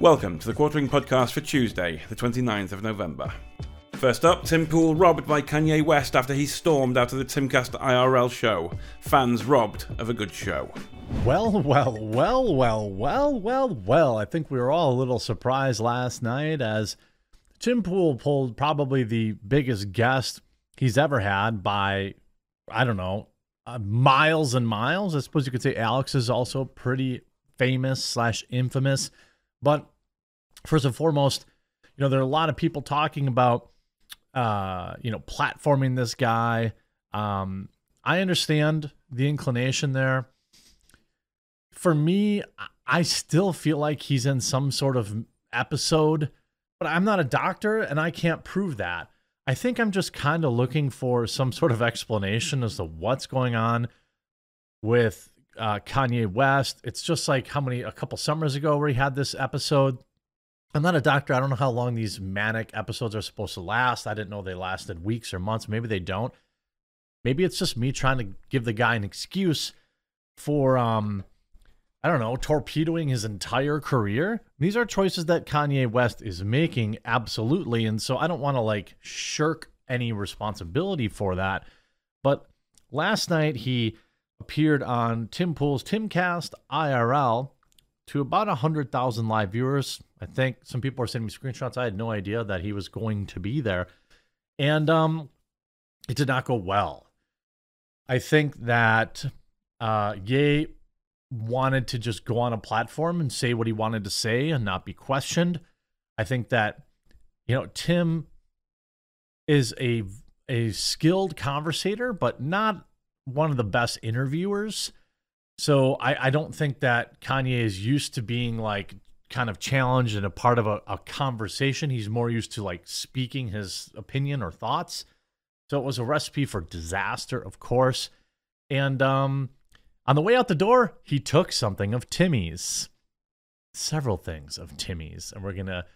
Welcome to the Quartering Podcast for Tuesday, the 29th of November. First up, Tim Pool robbed by Kanye West after he stormed out of the Timcast IRL show. Fans robbed of a good show. Well, well, well, well, well, well, well. I think we were all a little surprised last night as Tim Pool pulled probably the biggest guest he's ever had by, I don't know, uh, miles and miles. I suppose you could say Alex is also pretty famous slash infamous. But first and foremost, you know, there are a lot of people talking about, uh, you know, platforming this guy. Um, I understand the inclination there. For me, I still feel like he's in some sort of episode, but I'm not a doctor and I can't prove that. I think I'm just kind of looking for some sort of explanation as to what's going on with uh, Kanye West. It's just like how many, a couple summers ago, where he had this episode. I'm not a doctor. I don't know how long these manic episodes are supposed to last. I didn't know they lasted weeks or months. Maybe they don't. Maybe it's just me trying to give the guy an excuse for, um, I don't know, torpedoing his entire career. These are choices that Kanye West is making, absolutely. And so I don't want to like shirk any responsibility for that. But last night he appeared on Tim Pool's Timcast IRL to about 100,000 live viewers. I think some people are sending me screenshots. I had no idea that he was going to be there. And um, it did not go well. I think that uh, Ye wanted to just go on a platform and say what he wanted to say and not be questioned. I think that, you know, Tim is a a skilled conversator, but not one of the best interviewers. So I, I don't think that Kanye is used to being like kind of challenged and a part of a, a conversation. He's more used to like speaking his opinion or thoughts. So it was a recipe for disaster, of course. And um, on the way out the door, he took something of Timmy's, several things of Timmy's, and we're going to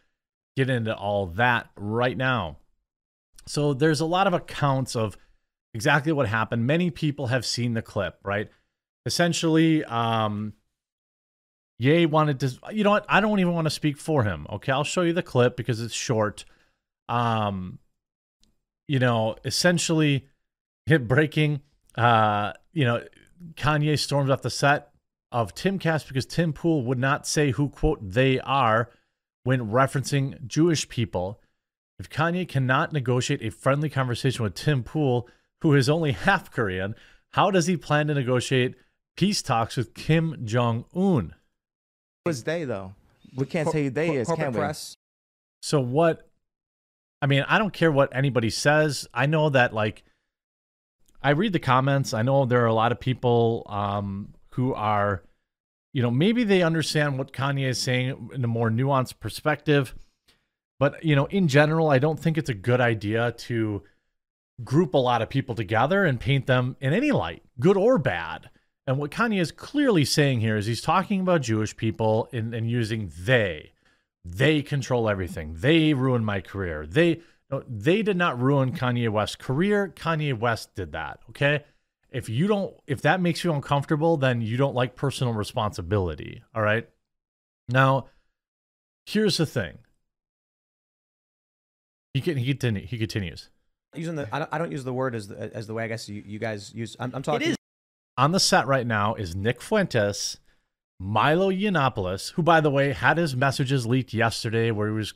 get into all that right now. So there's a lot of accounts of exactly what happened. Many people have seen the clip, right? Essentially, um, Ye wanted to, you know what? I don't even want to speak for him. Okay, I'll show you the clip because it's short. Um, you know, essentially, hit breaking. Uh, you know, Kanye storms off the set of Tim Timcast because Tim Pool would not say who quote they are when referencing Jewish people. If Kanye cannot negotiate a friendly conversation with Tim Pool, who is only half Korean, how does he plan to negotiate peace talks with Kim Jong Un? Was they though? We can't say they is, can we? press. So what? I mean, I don't care what anybody says. I know that like I read the comments. I know there are a lot of people um, who are, you know, maybe they understand what Kanye is saying in a more nuanced perspective. But, you know, in general, I don't think it's a good idea to group a lot of people together and paint them in any light, good or bad. And what Kanye is clearly saying here is he's talking about Jewish people and, and using they. They control everything. They ruined my career. They no, they did not ruin Kanye West's career. Kanye West did that. Okay. If you don't, if that makes you uncomfortable, then you don't like personal responsibility. All right. Now, here's the thing. He can, he he continues. Using the, I don't, I don't use the word as the, as the way I guess you, you guys use. I'm, I'm talking. It is on the set right now is Nick Fuentes, Milo Yiannopoulos, who by the way had his messages leaked yesterday, where he was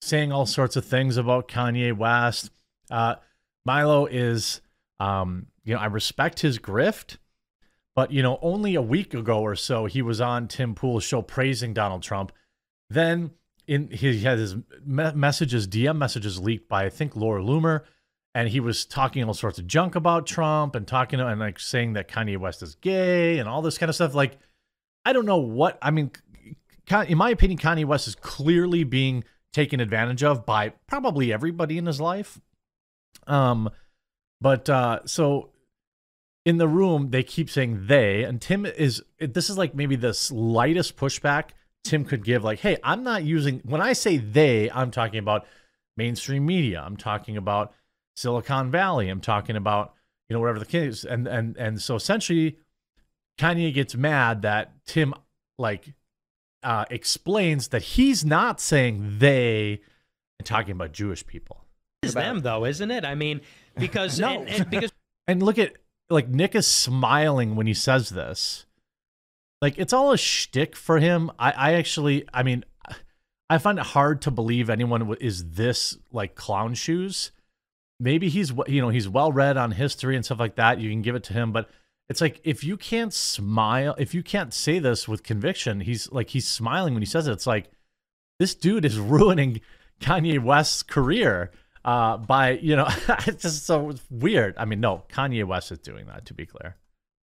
saying all sorts of things about Kanye West. Uh, Milo is, um, you know, I respect his grift, but you know, only a week ago or so he was on Tim Pool's show praising Donald Trump. Then in he had his me- messages, DM messages leaked by I think Laura Loomer, and he was talking all sorts of junk about Trump and talking and like saying that Kanye West is gay and all this kind of stuff. Like, I don't know what I mean. In my opinion, Kanye West is clearly being taken advantage of by probably everybody in his life. Um, but uh, so in the room, they keep saying they, and Tim is. This is like maybe the slightest pushback Tim could give. Like, hey, I'm not using when I say they, I'm talking about mainstream media. I'm talking about Silicon Valley. I'm talking about you know whatever the case. And and and so essentially, Kanye gets mad that Tim like uh, explains that he's not saying they and talking about Jewish people. is them though, isn't it? I mean, because No. and, and because And look at like Nick is smiling when he says this. Like it's all a shtick for him. I, I actually, I mean, I find it hard to believe anyone is this like clown shoes. Maybe he's you know he's well read on history and stuff like that. You can give it to him, but it's like if you can't smile, if you can't say this with conviction, he's like he's smiling when he says it. It's like this dude is ruining Kanye West's career uh, by you know it's just so weird. I mean, no, Kanye West is doing that to be clear.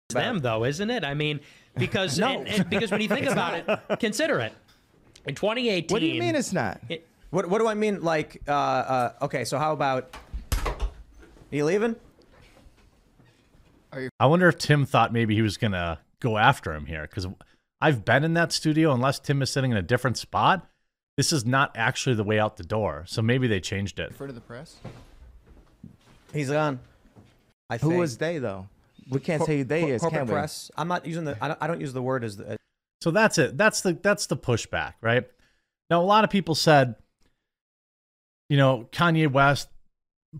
it's them though, isn't it? I mean, because No. and, and because when you think about it, consider it. In 2018, What do you mean it's not? it- What What do I mean? Like, uh, uh, okay, so how about? Are you leaving? I wonder if Tim thought maybe he was gonna go after him here because I've been in that studio. Unless Tim is sitting in a different spot, this is not actually the way out the door. So maybe they changed it. Refer to the press. He's gone. I Who think. was they though? We can't Cor- say who they cor- is, corporate can we? press. I'm not using the. I don't, I don't use the word as the. So that's it. That's the that's the pushback, right? Now a lot of people said, you know, Kanye West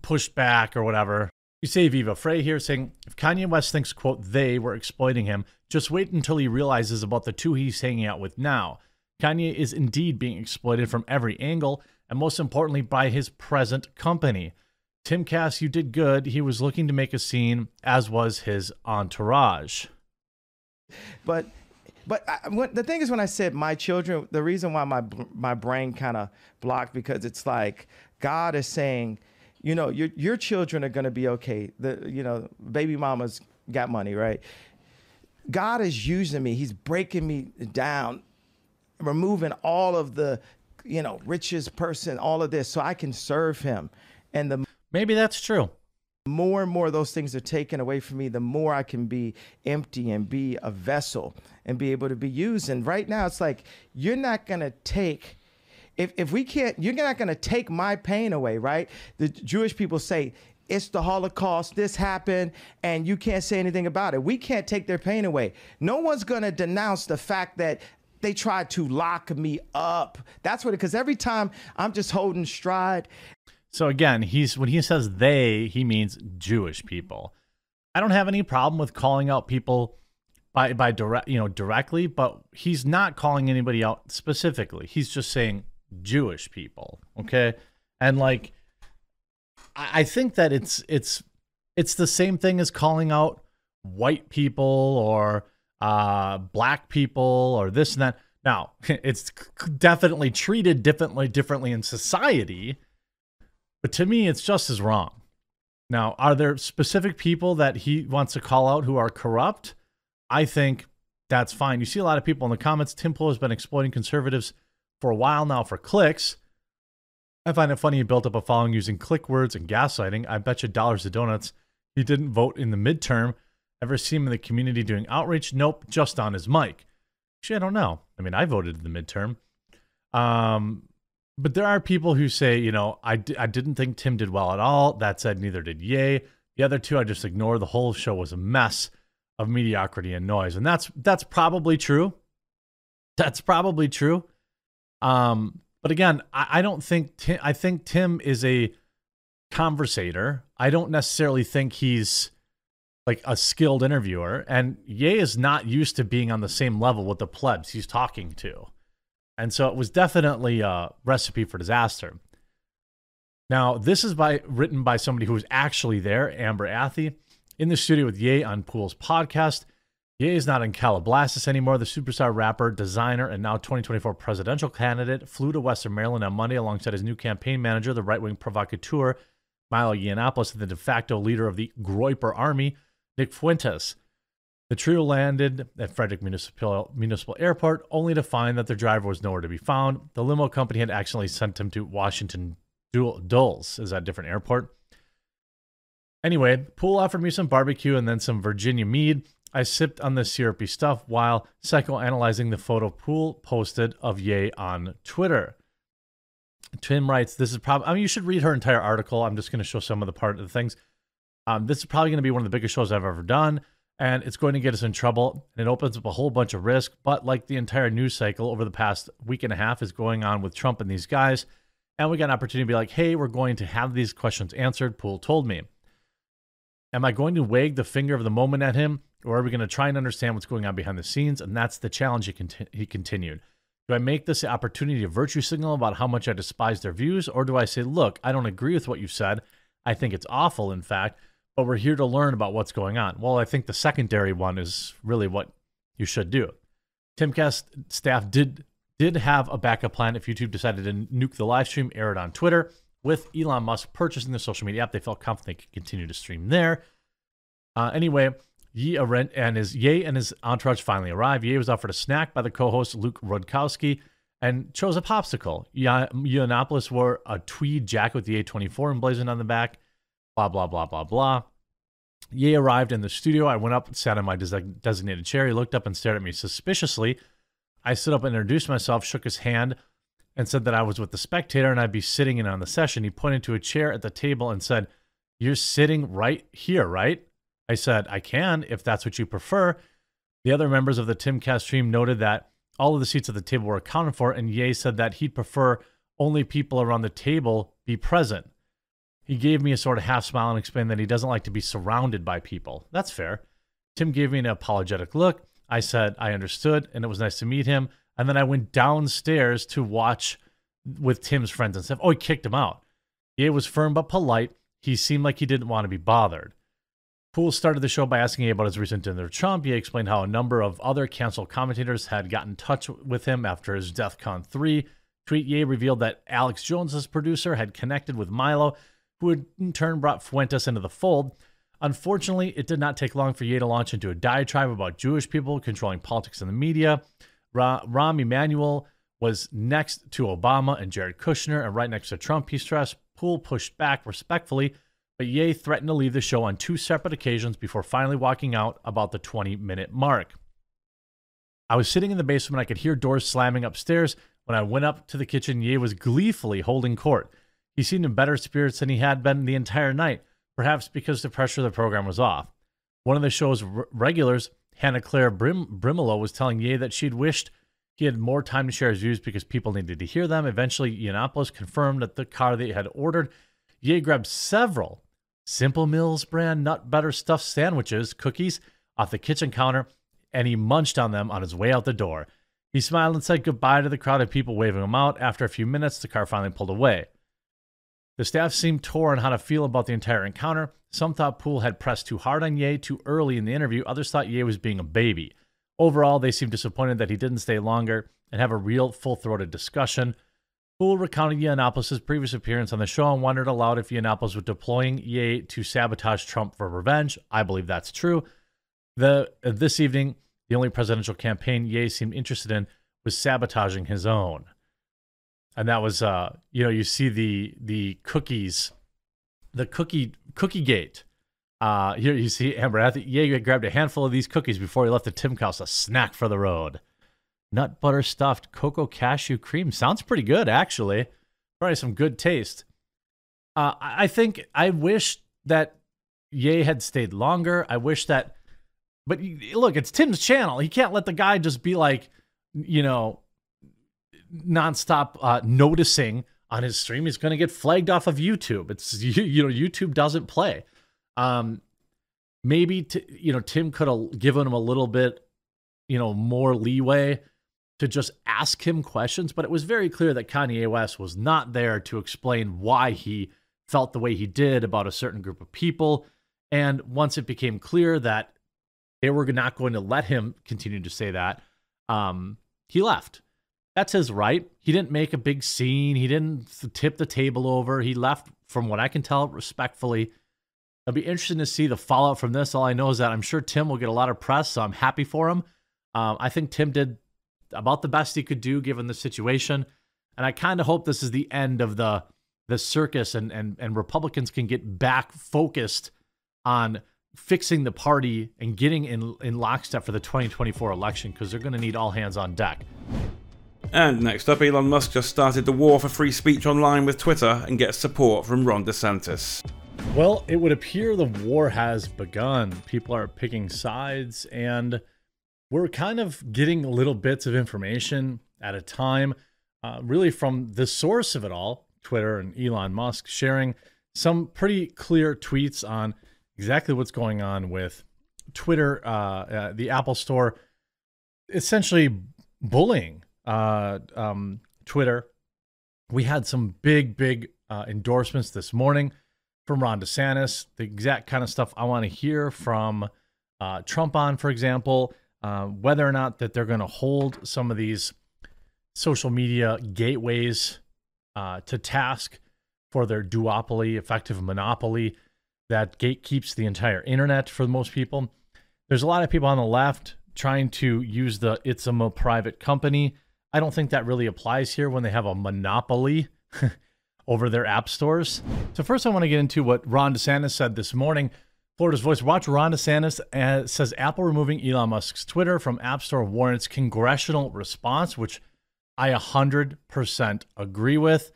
pushed back or whatever. You see Viva Frei here saying if Kanye West thinks quote they were exploiting him, just wait until he realizes about the two he's hanging out with now. Kanye is indeed being exploited from every angle, and most importantly by his present company. Timcast, you did good. He was looking to make a scene, as was his entourage. But but I, what, the thing is, when I said my children, the reason why my my brain kind of blocked because it's like God is saying, you know, your your children are going to be okay. The you know, baby mamas got money, right? God is using me. He's breaking me down, removing all of the, you know, richest person, all of this, so I can serve Him. And the Maybe that's true. more and more those things are taken away from me, the more I can be empty and be a vessel and be able to be used. And right now, it's like you're not gonna take. If, if we can't, you're not going to take my pain away, right? The Jewish people say it's the Holocaust, this happened, and you can't say anything about it. We can't take their pain away. No one's going to denounce the fact that they tried to lock me up. That's what, because every time I'm just holding stride So again, he's when he says they, he means Jewish people. I don't have any problem with calling out people by by direct, you know, directly, but he's not calling anybody out specifically. He's just saying Jewish people, okay? And like I, think that it's it's it's the same thing as calling out white people or uh black people or this and that. Now, it's definitely treated differently differently in society, but to me, it's just as wrong. Now, are there specific people that he wants to call out who are corrupt? I think that's fine. You see a lot of people in the comments. Tim Pool has been exploiting conservatives for a while now for clicks. I find it funny he built up a following using click words and gaslighting. I bet you dollars to donuts he didn't vote in the midterm. Ever see him in the community doing outreach? Nope, just on his mic. Actually, I don't know. I mean, I voted in the midterm. Um, but there are people who say, you know, I, I didn't think Tim did well at all. That said, neither did Ye. The other two, I just ignore. The whole show was a mess of mediocrity and noise, and that's that's probably true. That's probably true. Um, but again, I, I don't think Tim, I think Tim is a conversator. I don't necessarily think he's like a skilled interviewer, and Ye is not used to being on the same level with the plebs he's talking to. And so it was definitely a recipe for disaster. Now, this is by written by somebody who was actually there, Amber Athey, in the studio with Ye on Pool's podcast. Ye is not in Calabasas anymore. The superstar rapper, designer, and now 2024 presidential candidate flew to Western Maryland on Monday alongside his new campaign manager, the right wing provocateur, Milo Yiannopoulos, and the de facto leader of the Groyper Army, Nick Fuentes. The trio landed at Frederick Municipal, Municipal Airport only to find that their driver was nowhere to be found. The limo company had accidentally sent him to Washington Dulles, is that a different airport? Anyway, Pool offered me some barbecue and then some Virginia mead. I sipped on the syrupy stuff while psychoanalyzing the photo Pool posted of Ye on Twitter. Tim writes, "This is probably. I mean, you should read her entire article. I'm just going to show some of the part of the things. Um, this is probably going to be one of the biggest shows I've ever done. and it's going to get us in trouble and it opens up a whole bunch of risk. But like the entire news cycle over the past week and a half is going on with Trump and these guys, and we got an opportunity to be like, hey, we're going to have these questions answered. Pool told me. Am I going to wag the finger of the moment at him, or are we going to try and understand what's going on behind the scenes? And that's the challenge he, conti- he continued. Do I make this opportunity to virtue signal about how much I despise their views, or do I say, look, I don't agree with what you said. I think it's awful, in fact, but we're here to learn about what's going on? Well, I think the secondary one is really what you should do. Timcast staff did did have a backup plan if YouTube decided to nuke the live stream, air it on Twitter. With Elon Musk purchasing the social media app, they felt confident they could continue to stream there. Uh, anyway, Ye and his Ye and his entourage finally arrived. Ye was offered a snack by the co-host Luke Rudkowski and chose a popsicle. Yiannopoulos wore a tweed jacket with the A24 emblazoned on the back. Blah blah blah blah blah. Ye arrived in the studio. I went up, sat in my designated chair. He looked up and stared at me suspiciously. I stood up and introduced myself, shook his hand, and said that I was with the spectator and I'd be sitting in on the session. He pointed to a chair at the table and said, You're sitting right here, right? I said, I can if that's what you prefer. The other members of the Timcast team noted that all of the seats at the table were accounted for, and Ye said that he'd prefer only people around the table be present. He gave me a sort of half smile and explained that he doesn't like to be surrounded by people. That's fair. Tim gave me an apologetic look. I said I understood and it was nice to meet him. And then I went downstairs to watch with Tim's friends and stuff. Oh, he kicked him out. Ye was firm but polite. He seemed like he didn't want to be bothered. Pool started the show by asking about his recent dinner with Trump. He explained how a number of other canceled commentators had gotten in touch with him after his DEF CON 3 tweet. Ye revealed that Alex Jones's producer had connected with Milo, who had in turn brought Fuentes into the fold. Unfortunately, it did not take long for Ye to launch into a diatribe about Jewish people controlling politics and the media. Ra- Rahm Emanuel was next to Obama and Jared Kushner, and right next to Trump, he stressed. Pool pushed back respectfully but Ye threatened to leave the show on two separate occasions before finally walking out about the 20 minute mark. I was sitting in the basement. I could hear doors slamming upstairs. When I went up to the kitchen, Ye was gleefully holding court. He seemed in better spirits than he had been the entire night, perhaps because the pressure of the program was off. One of the show's r- regulars, Hannah Claire Brim- Brimelow, was telling Ye that she'd wished he had more time to share his views because people needed to hear them. Eventually, Yiannopoulos confirmed that the car they had ordered. Ye grabbed several Simple Mills brand nut butter stuffed sandwiches, cookies off the kitchen counter, and he munched on them on his way out the door. He smiled and said goodbye to the crowd of people waving him out. After a few minutes, the car finally pulled away. The staff seemed torn how to feel about the entire encounter. Some thought Pool had pressed too hard on Ye too early in the interview. Others thought Ye was being a baby. Overall, they seemed disappointed that he didn't stay longer and have a real full throated discussion. Pool recounted Yiannopoulos' previous appearance on the show and wondered aloud if Yiannopoulos was deploying Ye to sabotage Trump for revenge. I believe that's true. The uh, this evening, the only presidential campaign Ye seemed interested in was sabotaging his own, and that was, uh, you know, you see the the cookies, the cookie cookie gate. Uh, here you see Amber. Ye grabbed a handful of these cookies before he left the Timcast, a snack for the road nut butter stuffed cocoa cashew cream. Sounds pretty good, actually. Probably some good taste. Uh, I think I wish that Ye had stayed longer. I wish that, but look, it's Tim's channel. He can't let the guy just be like, you know, nonstop uh, noticing on his stream. He's going to get flagged off of YouTube. It's you, you know, YouTube doesn't play. Um, maybe t- you know Tim could have given him a little bit, you know, more leeway to just ask him questions, but it was very clear that Kanye West was not there to explain why he felt the way he did about a certain group of people. And once it became clear that they were not going to let him continue to say that, um, he left. That's his right. He didn't make a big scene. He didn't tip the table over. He left, from what I can tell, respectfully. It'll be interesting to see the fallout from this. All I know is that I'm sure Tim will get a lot of press, so I'm happy for him. Um, I think Tim did about the best he could do given the situation. And I kind of hope this is the end of the the circus and and and Republicans can get back focused on fixing the party and getting in in lockstep for the 2024 election because they're going to need all hands on deck. And next up, Elon Musk just started the war for free speech online with Twitter and gets support from Ron DeSantis. Well, it would appear the war has begun. People are picking sides, and we're kind of getting little bits of information at a time, uh, really from the source of it all Twitter and Elon Musk sharing some pretty clear tweets on exactly what's going on with Twitter, uh, uh, the Apple Store, essentially bullying uh, um, Twitter. We had some big, big uh, endorsements this morning from Ron DeSantis, the exact kind of stuff I want to hear from uh, Trump on, for example, uh, whether or not that they're going to hold some of these social media gateways uh, to task for their duopoly, effective monopoly that gatekeeps the entire internet for most people. There's a lot of people on the left trying to use the it's a private company. I don't think that really applies here when they have a monopoly over their app stores. So first, I want to get into what Ron DeSantis said this morning. Florida's Voice. Watch Ron DeSantis uh, says Apple removing Elon Musk's Twitter from App Store warrants congressional response, which I 100% agree with.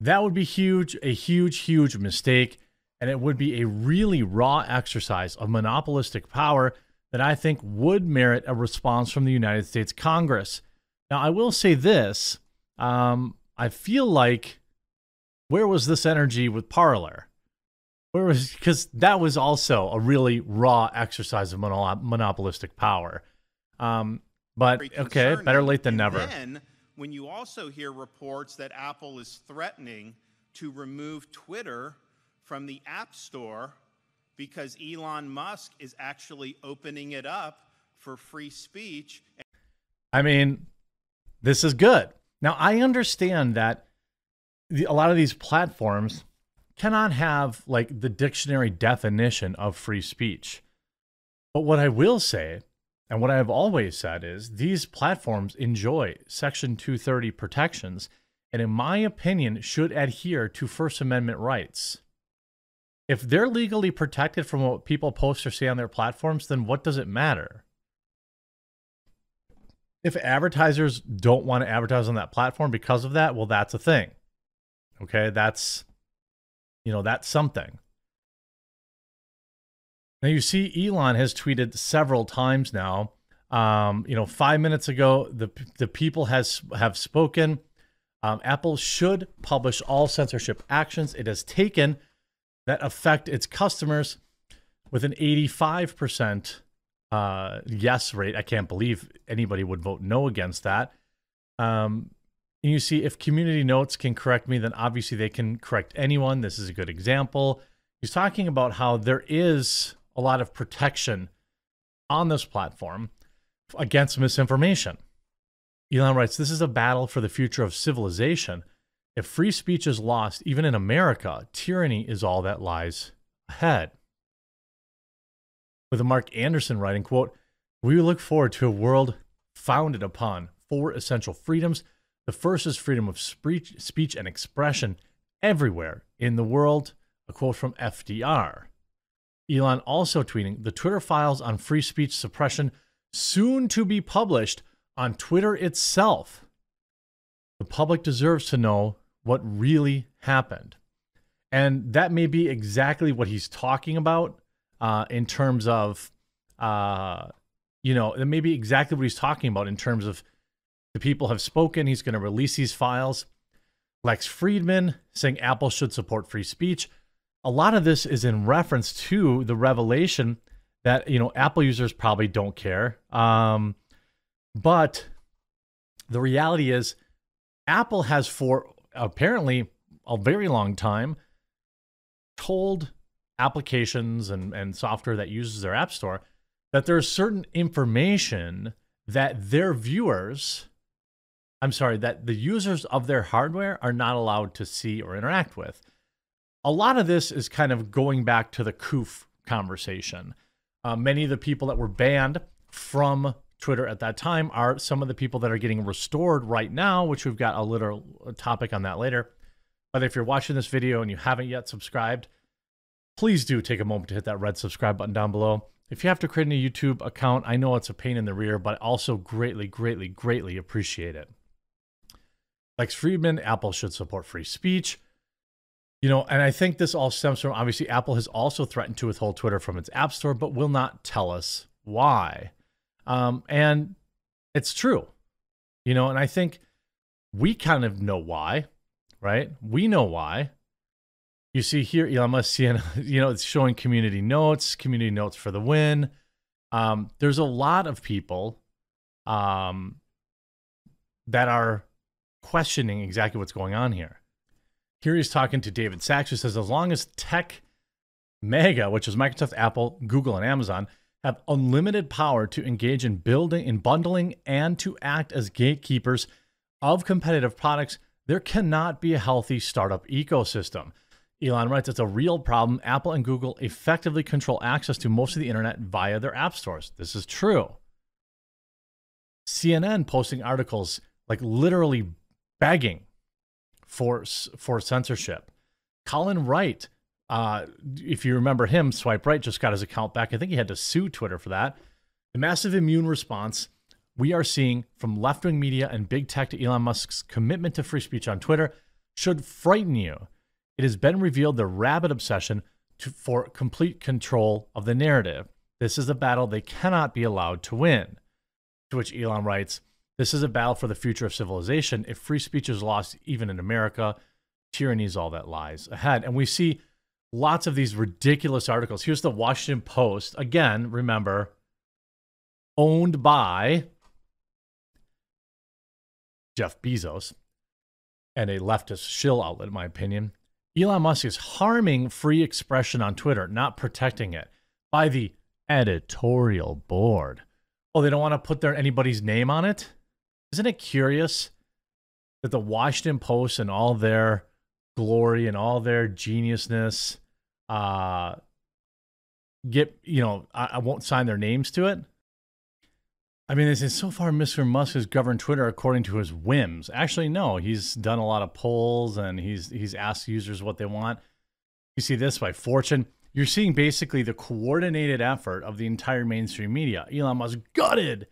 That would be huge, a huge, huge mistake. And it would be a really raw exercise of monopolistic power that I think would merit a response from the United States Congress. Now, I will say this um, I feel like where was this energy with Parler? Where was because that was also a really raw exercise of monopolistic power. Um, but okay, better late than never. Then, when you also hear reports that Apple is threatening to remove Twitter from the App Store because Elon Musk is actually opening it up for free speech. I mean, this is good. Now, I understand that the, a lot of these platforms cannot have like the dictionary definition of free speech. But what I will say, and what I have always said, is these platforms enjoy Section 230 protections, and in my opinion, should adhere to First Amendment rights. If they're legally protected from what people post or say on their platforms, then what does it matter? If advertisers don't want to advertise on that platform because of that, well, that's a thing. Okay, that's you know, that's something. Now you see Elon has tweeted several times now. Um, you know, 5 minutes ago the the people has have spoken. Um, Apple should publish all censorship actions it has taken that affect its customers with an 85% uh, yes rate. I can't believe anybody would vote no against that. Um, and you see, if community notes can correct me, then obviously they can correct anyone. This is a good example. He's talking about how there is a lot of protection on this platform against misinformation. Elon writes, This is a battle for the future of civilization. If free speech is lost, even in America, tyranny is all that lies ahead. With a Marc Andreessen writing, quote, We look forward to a world founded upon four essential freedoms the first is freedom of speech and expression everywhere in the world, a quote from FDR. Elon also tweeting the Twitter files on free speech suppression soon to be published on Twitter itself. The public deserves to know what really happened. And that may be exactly what he's talking about uh, in terms of, uh, you know, that may be exactly what he's talking about in terms of the people have spoken. He's going to release these files. Lex Fridman saying Apple should support free speech. A lot of this is in reference to the revelation that you know Apple users probably don't care. Um, but the reality is, Apple has for apparently a very long time told applications and, and software that uses their app store that there's certain information that their viewers I'm sorry, that the users of their hardware are not allowed to see or interact with. A lot of this is kind of going back to the COOF conversation. Uh, many of the people that were banned from Twitter at that time are some of the people that are getting restored right now, which we've got a little topic on that later. But if you're watching this video and you haven't yet subscribed, please do take a moment to hit that red subscribe button down below. If you have to create a YouTube account, I know it's a pain in the rear, but also greatly, greatly, greatly appreciate it. Lex Fridman, Apple should support free speech. You know, and I think this all stems from obviously Apple has also threatened to withhold Twitter from its App Store, but will not tell us why. Um, and it's true, you know, and I think we kind of know why, right? We know why. You see here, Elon Musk, seeing, you know, it's showing community notes, community notes for the win. Um, there's a lot of people um, that are questioning exactly what's going on here. Here he's talking to David Sacks, who says as long as tech mega, which is Microsoft, Apple, Google, and Amazon, have unlimited power to engage in building, in bundling, and to act as gatekeepers of competitive products, there cannot be a healthy startup ecosystem. Elon writes, it's a real problem. Apple and Google effectively control access to most of the internet via their app stores. This is true. CNN posting articles like literally begging for for censorship. Colin Wright, uh, if you remember him, swipe right just got his account back. I think he had to sue Twitter for that. The massive immune response we are seeing from left wing media and big tech to Elon Musk's commitment to free speech on Twitter should frighten you. It has been revealed the rabid obsession to, for complete control of the narrative. This is a battle they cannot be allowed to win. To which Elon writes, This is a battle for the future of civilization. If free speech is lost, even in America, tyranny is all that lies ahead. And we see lots of these ridiculous articles. Here's the Washington Post. Again, remember, owned by Jeff Bezos and a leftist shill outlet, in my opinion. Elon Musk is harming free expression on Twitter, not protecting it by the editorial board. Oh, they don't want to put their anybody's name on it? Isn't it curious that the Washington Post and all their glory and all their geniusness uh get, you know, I, I won't sign their names to it? I mean, they say so far Mr. Musk has governed Twitter according to his whims. Actually, no, he's done a lot of polls and he's he's asked users what they want. You see this by Fortune. You're seeing basically the coordinated effort of the entire mainstream media. Elon Musk gutted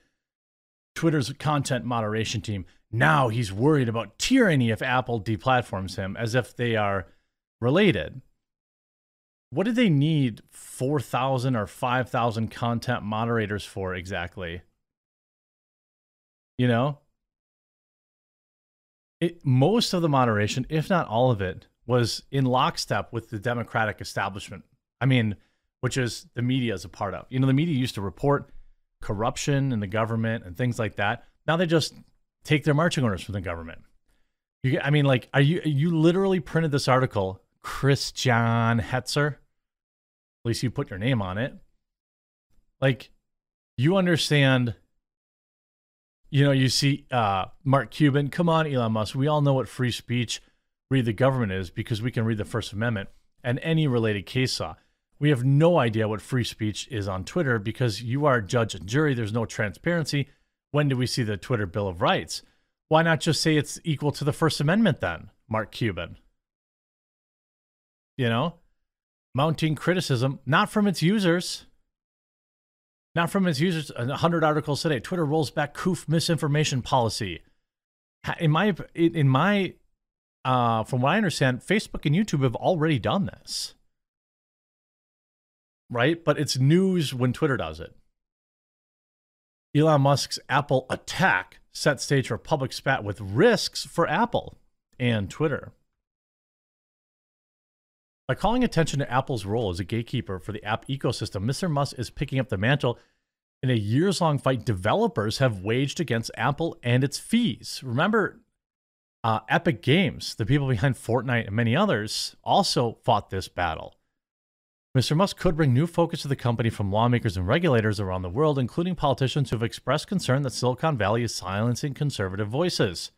Twitter's content moderation team. Now he's worried about tyranny if Apple deplatforms him, as if they are related. What do they need 4,000 or 5,000 content moderators for exactly? You know, it, most of the moderation, if not all of it, was in lockstep with the Democratic establishment. I mean, which is the media is a part of. You know, the media used to report corruption in the government and things like that. Now they just take their marching orders from the government. You I mean, like, are you you literally printed this article, Christiaan Hetzner? At least you put your name on it. Like, you understand you know, you see uh, Mark Cuban, come on, Elon Musk. We all know what free speech, read the government is because we can read the First Amendment and any related case law. We have no idea what free speech is on Twitter because you are judge and jury. There's no transparency. When do we see the Twitter Bill of Rights? Why not just say it's equal to the First Amendment then, Mark Cuban? You know, mounting criticism, not from its users, not from its users, 100 articles today. Twitter rolls back COOF misinformation policy. In my, in my, uh, from what I understand, Facebook and YouTube have already done this. Right? But it's news when Twitter does it. Elon Musk's Apple attack set stage for public spat with risks for Apple and Twitter. By calling attention to Apple's role as a gatekeeper for the app ecosystem, Mr. Musk is picking up the mantle in a years long fight developers have waged against Apple and its fees. Remember, uh, Epic Games, the people behind Fortnite and many others, also fought this battle. Mr. Musk could bring new focus to the company from lawmakers and regulators around the world, including politicians who have expressed concern that Silicon Valley is silencing conservative voices.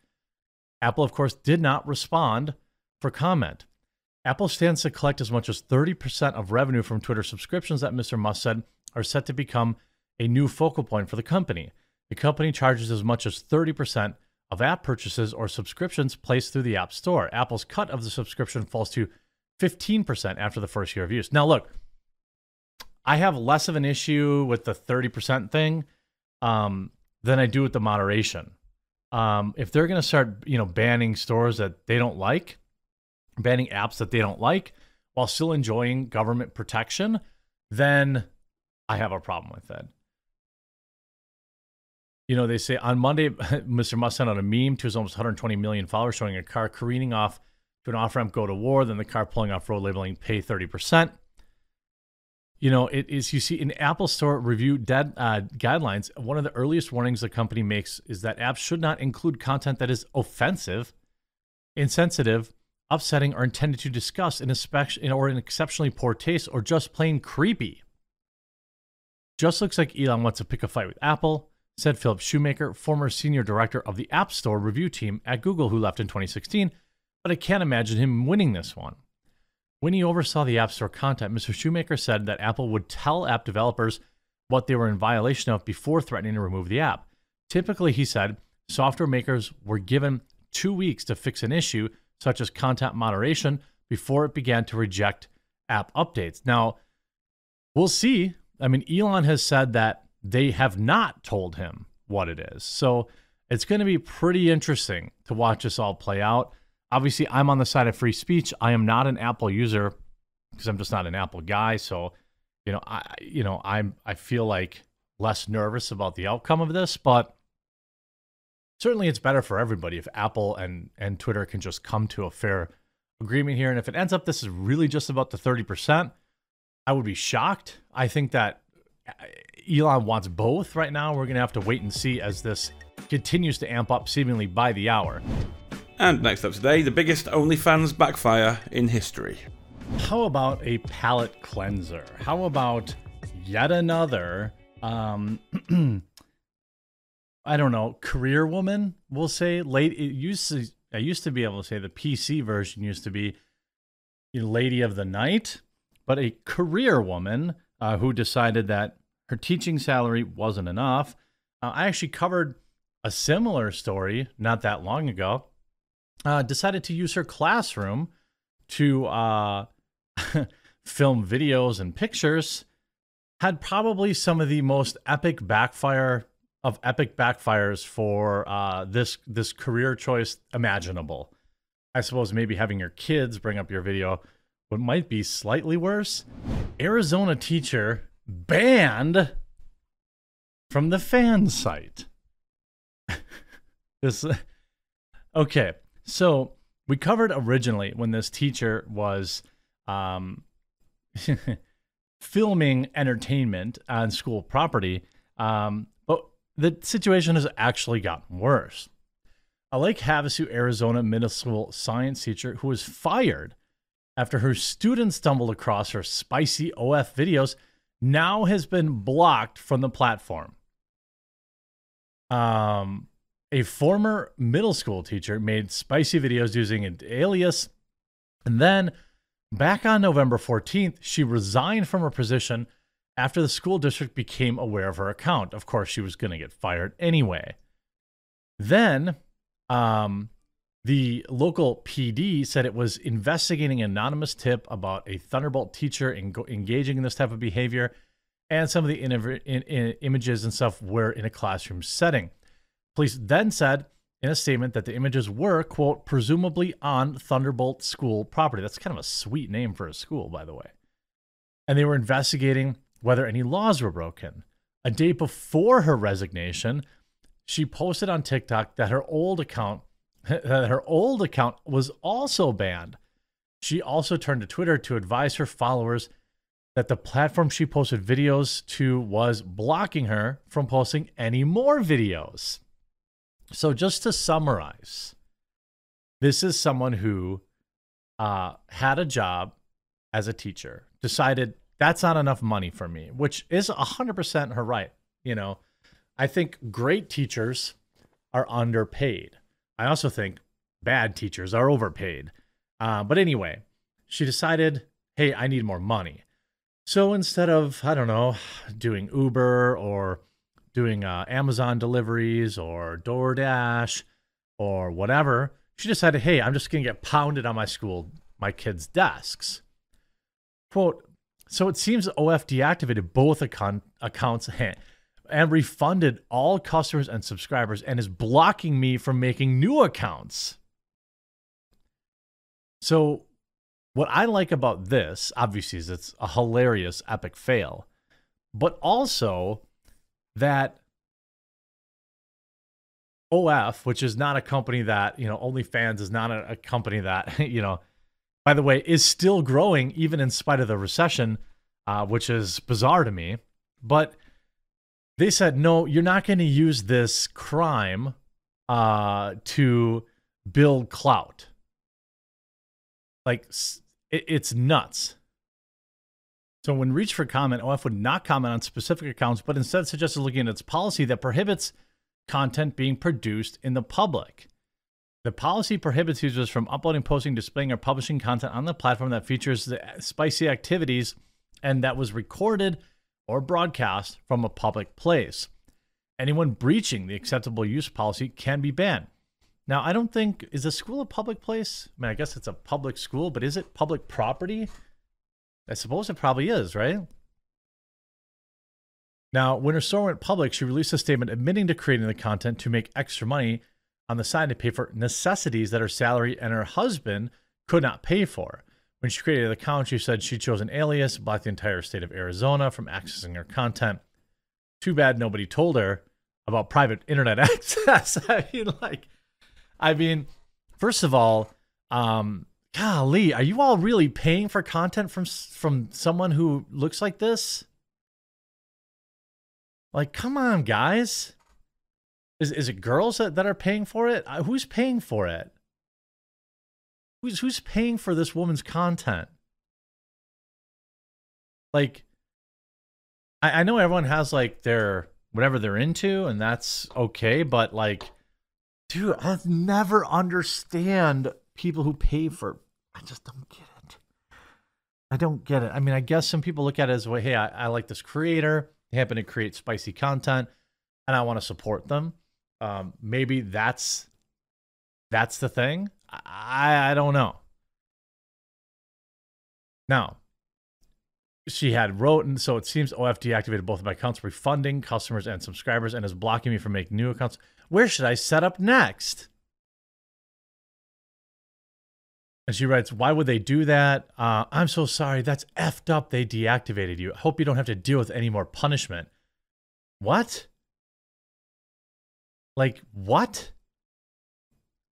Apple, of course, did not respond for comment. Apple stands to collect as much as 30% of revenue from Twitter subscriptions that Mr. Musk said are set to become a new focal point for the company. The company charges as much as 30% of app purchases or subscriptions placed through the App Store. Apple's cut of the subscription falls to 15% after the first year of use. Now, look, I have less of an issue with the 30% thing um, than I do with the moderation. Um, if they're going to start, you know, banning stores that they don't like, banning apps that they don't like while still enjoying government protection, then I have a problem with it. You know, they say on Monday, Mr. Sent out a meme to his almost 120 million followers showing a car careening off to an off ramp, go to war, then the car pulling off road labeling, pay 30%. You know, it is, you see in Apple Store review dead, uh, guidelines, one of the earliest warnings the company makes is that apps should not include content that is offensive, insensitive, upsetting, or intended to disgust in, or in exceptionally poor taste or just plain creepy. Just looks like Elon wants to pick a fight with Apple, said Phillip Shoemaker, former senior director of the App Store review team at Google, who left in 2016. But I can't imagine him winning this one. When he oversaw the App Store content, Mr. Shoemaker said that Apple would tell app developers what they were in violation of before threatening to remove the app. Typically, he said, software makers were given two weeks to fix an issue, such as content moderation, before it began to reject app updates. Now, we'll see. I mean, Elon has said that they have not told him what it is. So it's going to be pretty interesting to watch this all play out. Obviously, I'm on the side of free speech. I am not an Apple user because I'm just not an Apple guy. So, you know, I you know, I'm I feel like less nervous about the outcome of this, but certainly it's better for everybody if Apple and and Twitter can just come to a fair agreement here. And if it ends up this is really just about the 30%, I would be shocked. I think that uh, Elon wants both right now. We're going to have to wait and see as this continues to amp up seemingly by the hour. And next up today, the biggest OnlyFans backfire in history. How about a palate cleanser? How about yet another, um, I don't know, career woman? We'll say late. It used to. I used to be able to say the PC version used to be lady of the night, but a career woman uh, who decided that her teaching salary wasn't enough. Uh, I actually covered a similar story not that long ago. Uh, decided to use her classroom to uh, film videos and pictures. Had probably some of the most epic backfire of epic backfires for uh, this this career choice imaginable. I suppose maybe having your kids bring up your video, what might be slightly worse. Arizona teacher banned from the fan site. this okay. So we covered originally when this teacher was um, filming entertainment on school property, um, but the situation has actually gotten worse. A Lake Havasu, Arizona middle school science teacher who was fired after her students stumbled across her spicy OF videos now has been blocked from the platform. Um, a former middle school teacher made spicy videos using an alias. And then back on November 14th, she resigned from her position after the school district became aware of her account. Of course, she was going to get fired anyway. Then um, the local PD said it was investigating an anonymous tip about a Thunderbolt teacher en- engaging in this type of behavior, and some of the in- in- images and stuff were in a classroom setting. Police then said in a statement that the images were, quote, presumably on Thunderbolt School property. That's kind of a sweet name for a school, by the way. And they were investigating whether any laws were broken. A day before her resignation, she posted on TikTok that her old account that her old account was also banned. She also turned to Twitter to advise her followers that the platform she posted videos to was blocking her from posting any more videos. So, just to summarize, this is someone who uh, had a job as a teacher, decided that's not enough money for me, which is 100% her right. You know, I think great teachers are underpaid. I also think bad teachers are overpaid. Uh, but anyway, she decided, hey, I need more money. So instead of, I don't know, doing Uber or doing uh, Amazon deliveries or DoorDash or whatever, she decided, hey, I'm just going to get pounded on my school, my kids' desks. Quote, so it seems OF deactivated both account- accounts and refunded all customers and subscribers and is blocking me from making new accounts. So what I like about this, obviously, is it's a hilarious, epic fail, but also that OF, which is not a company that, you know, OnlyFans is not a, a company that, you know, by the way, is still growing even in spite of the recession, uh, which is bizarre to me. But they said, no, you're not going to use this crime uh, to build clout. Like, it, it's nuts. So when reached for comment, OF would not comment on specific accounts, but instead suggested looking at its policy that prohibits content being produced in the public. The policy prohibits users from uploading, posting, displaying, or publishing content on the platform that features the uh, spicy activities and that was recorded or broadcast from a public place. Anyone breaching the acceptable use policy can be banned. Now, I don't think is a school a public place? I mean, I guess it's a public school, but is it public property? I suppose it probably is, right? Now, when her store went public, she released a statement admitting to creating the content to make extra money on the side to pay for necessities that her salary and her husband could not pay for. When she created the account, she said she chose an alias, blocked the entire state of Arizona from accessing her content. Too bad nobody told her about private internet access. I mean, like, I mean, first of all, um, golly, are you all really paying for content from from someone who looks like this? Like, come on, guys. Is is it girls that, that are paying for it? Uh, who's paying for it? Who's who's paying for this woman's content? Like, I, I know everyone has like their whatever they're into, and that's okay, but like, dude, I've never understand people who pay for I just don't get it. I don't get it. I mean, I guess some people look at it as well, hey, I, I like this creator. They happen to create spicy content and I want to support them. Um, maybe that's that's the thing. I I don't know. Now, she had wrote, and so it seems OF deactivated both of my accounts, refunding customers and subscribers, and is blocking me from making new accounts. Where should I set up next? And she writes, Why would they do that? Uh, I'm so sorry. That's effed up. They deactivated you. I hope you don't have to deal with any more punishment. What? Like what?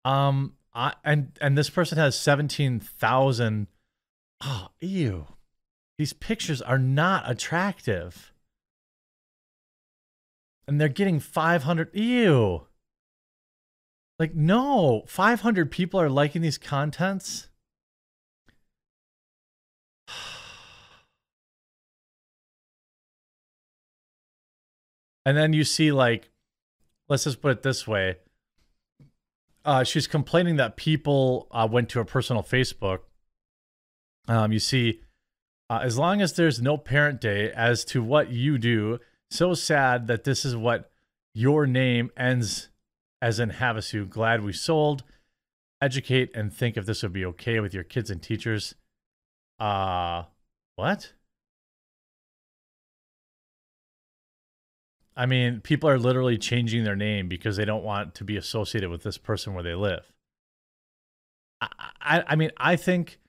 Um, I and and this person has seventeen thousand. Oh, ew! These pictures are not attractive, and they're getting five hundred. Ew! Like no, five hundred people are liking these contents. And then you see like let's just put it this way. Uh, she's complaining that people uh, went to her personal Facebook. Um, you see, uh, as long as there's no parent day as to what you do, so sad that this is what your name ends as in Havasu. Glad we sold. Educate and think if this would be okay with your kids and teachers. Uh, what? I mean, people are literally changing their name because they don't want to be associated with this person where they live. I, I, I mean, I think,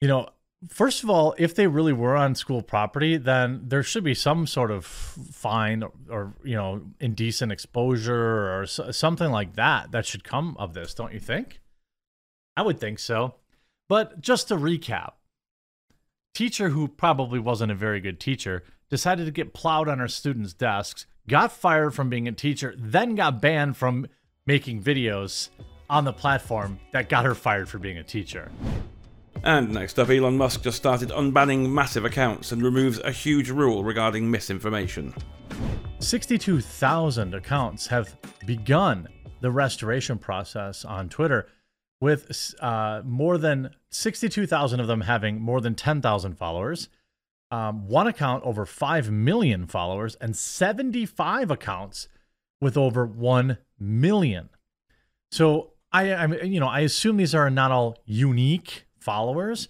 you know, first of all, if they really were on school property, then there should be some sort of fine or, or you know, indecent exposure or something like that that should come of this, don't you think? I would think so. But just to recap, teacher who probably wasn't a very good teacher decided to get plowed on her students' desks, got fired from being a teacher, then got banned from making videos on the platform that got her fired for being a teacher. And next up, Elon Musk just started unbanning massive accounts and removes a huge rule regarding misinformation. 62,000 accounts have begun the restoration process on Twitter, with uh, more than 62,000 of them having more than 10,000 followers um, one account over 5 million followers and 75 accounts with over 1 million. So I, I you know, I assume these are not all unique followers,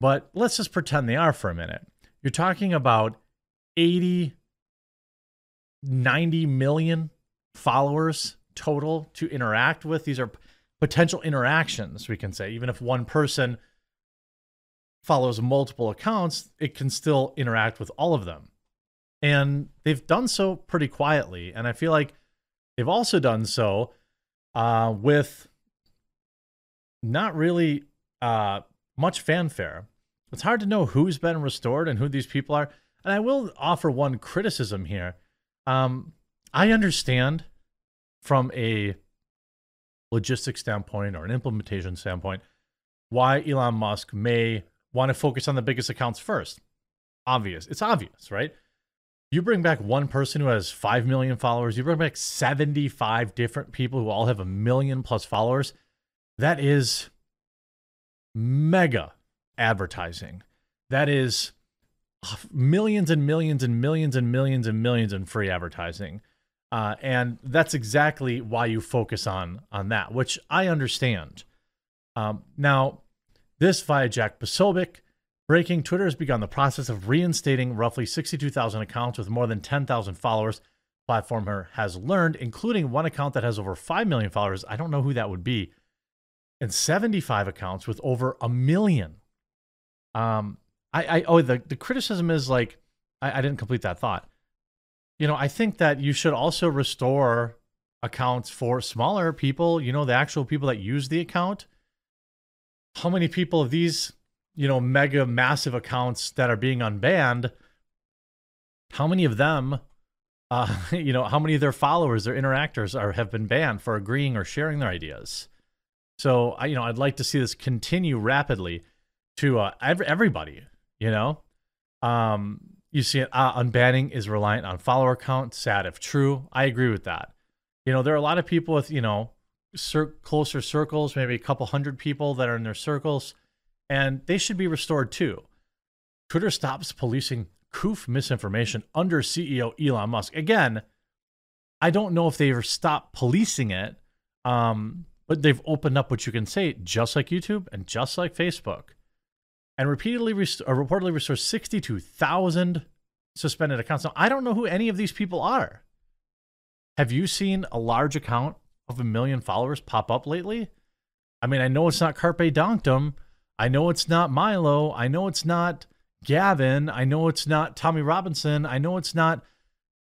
but let's just pretend they are for a minute. You're talking about 80 90 million followers total to interact with. These are potential interactions, we can say, even if one person follows multiple accounts, it can still interact with all of them. And they've done so pretty quietly. And I feel like they've also done so uh, with not really uh, much fanfare. It's hard to know who's been restored and who these people are. And I will offer one criticism here. Um, I understand from a logistics standpoint or an implementation standpoint why Elon Musk may want to focus on the biggest accounts first. Obvious. It's obvious, right? You bring back one person who has 5 million followers, you bring back 75 different people who all have a million plus followers. That is mega advertising. That is millions and millions and millions and millions and millions in free advertising. Uh, and that's exactly why you focus on on that, which I understand. Um, now, this via Jack Posobiec, breaking Twitter has begun the process of reinstating roughly 62,000 accounts with more than 10,000 followers. Platformer has learned, including one account that has over 5 million followers. I don't know who that would be, and 75 accounts with over a million. Um, I, I oh the the criticism is like I, I didn't complete that thought. You know, I think that you should also restore accounts for smaller people. You know, the actual people that use the account. How many people of these, you know, mega massive accounts that are being unbanned? How many of them, uh, you know, how many of their followers, their interactors, are have been banned for agreeing or sharing their ideas? So, I, you know, I'd like to see this continue rapidly to uh, every, everybody you know? Um you see it uh, unbanning is reliant on follower count sad if true. I agree with that. You know there are a lot of people with you know cir- closer circles maybe a couple hundred people that are in their circles and they should be restored too. Twitter stops policing coof misinformation under ceo elon musk. Again i don't know if they ever stopped policing it um but they've opened up what you can say just like youtube and just like facebook and repeatedly rest- uh, reportedly restored 62,000 suspended accounts. Now, I don't know who any of these people are. Have you seen a large account of a million followers pop up lately? I mean, I know it's not Carpe Donktum. I know it's not Milo. I know it's not Gavin. I know it's not Tommy Robinson. I know it's not,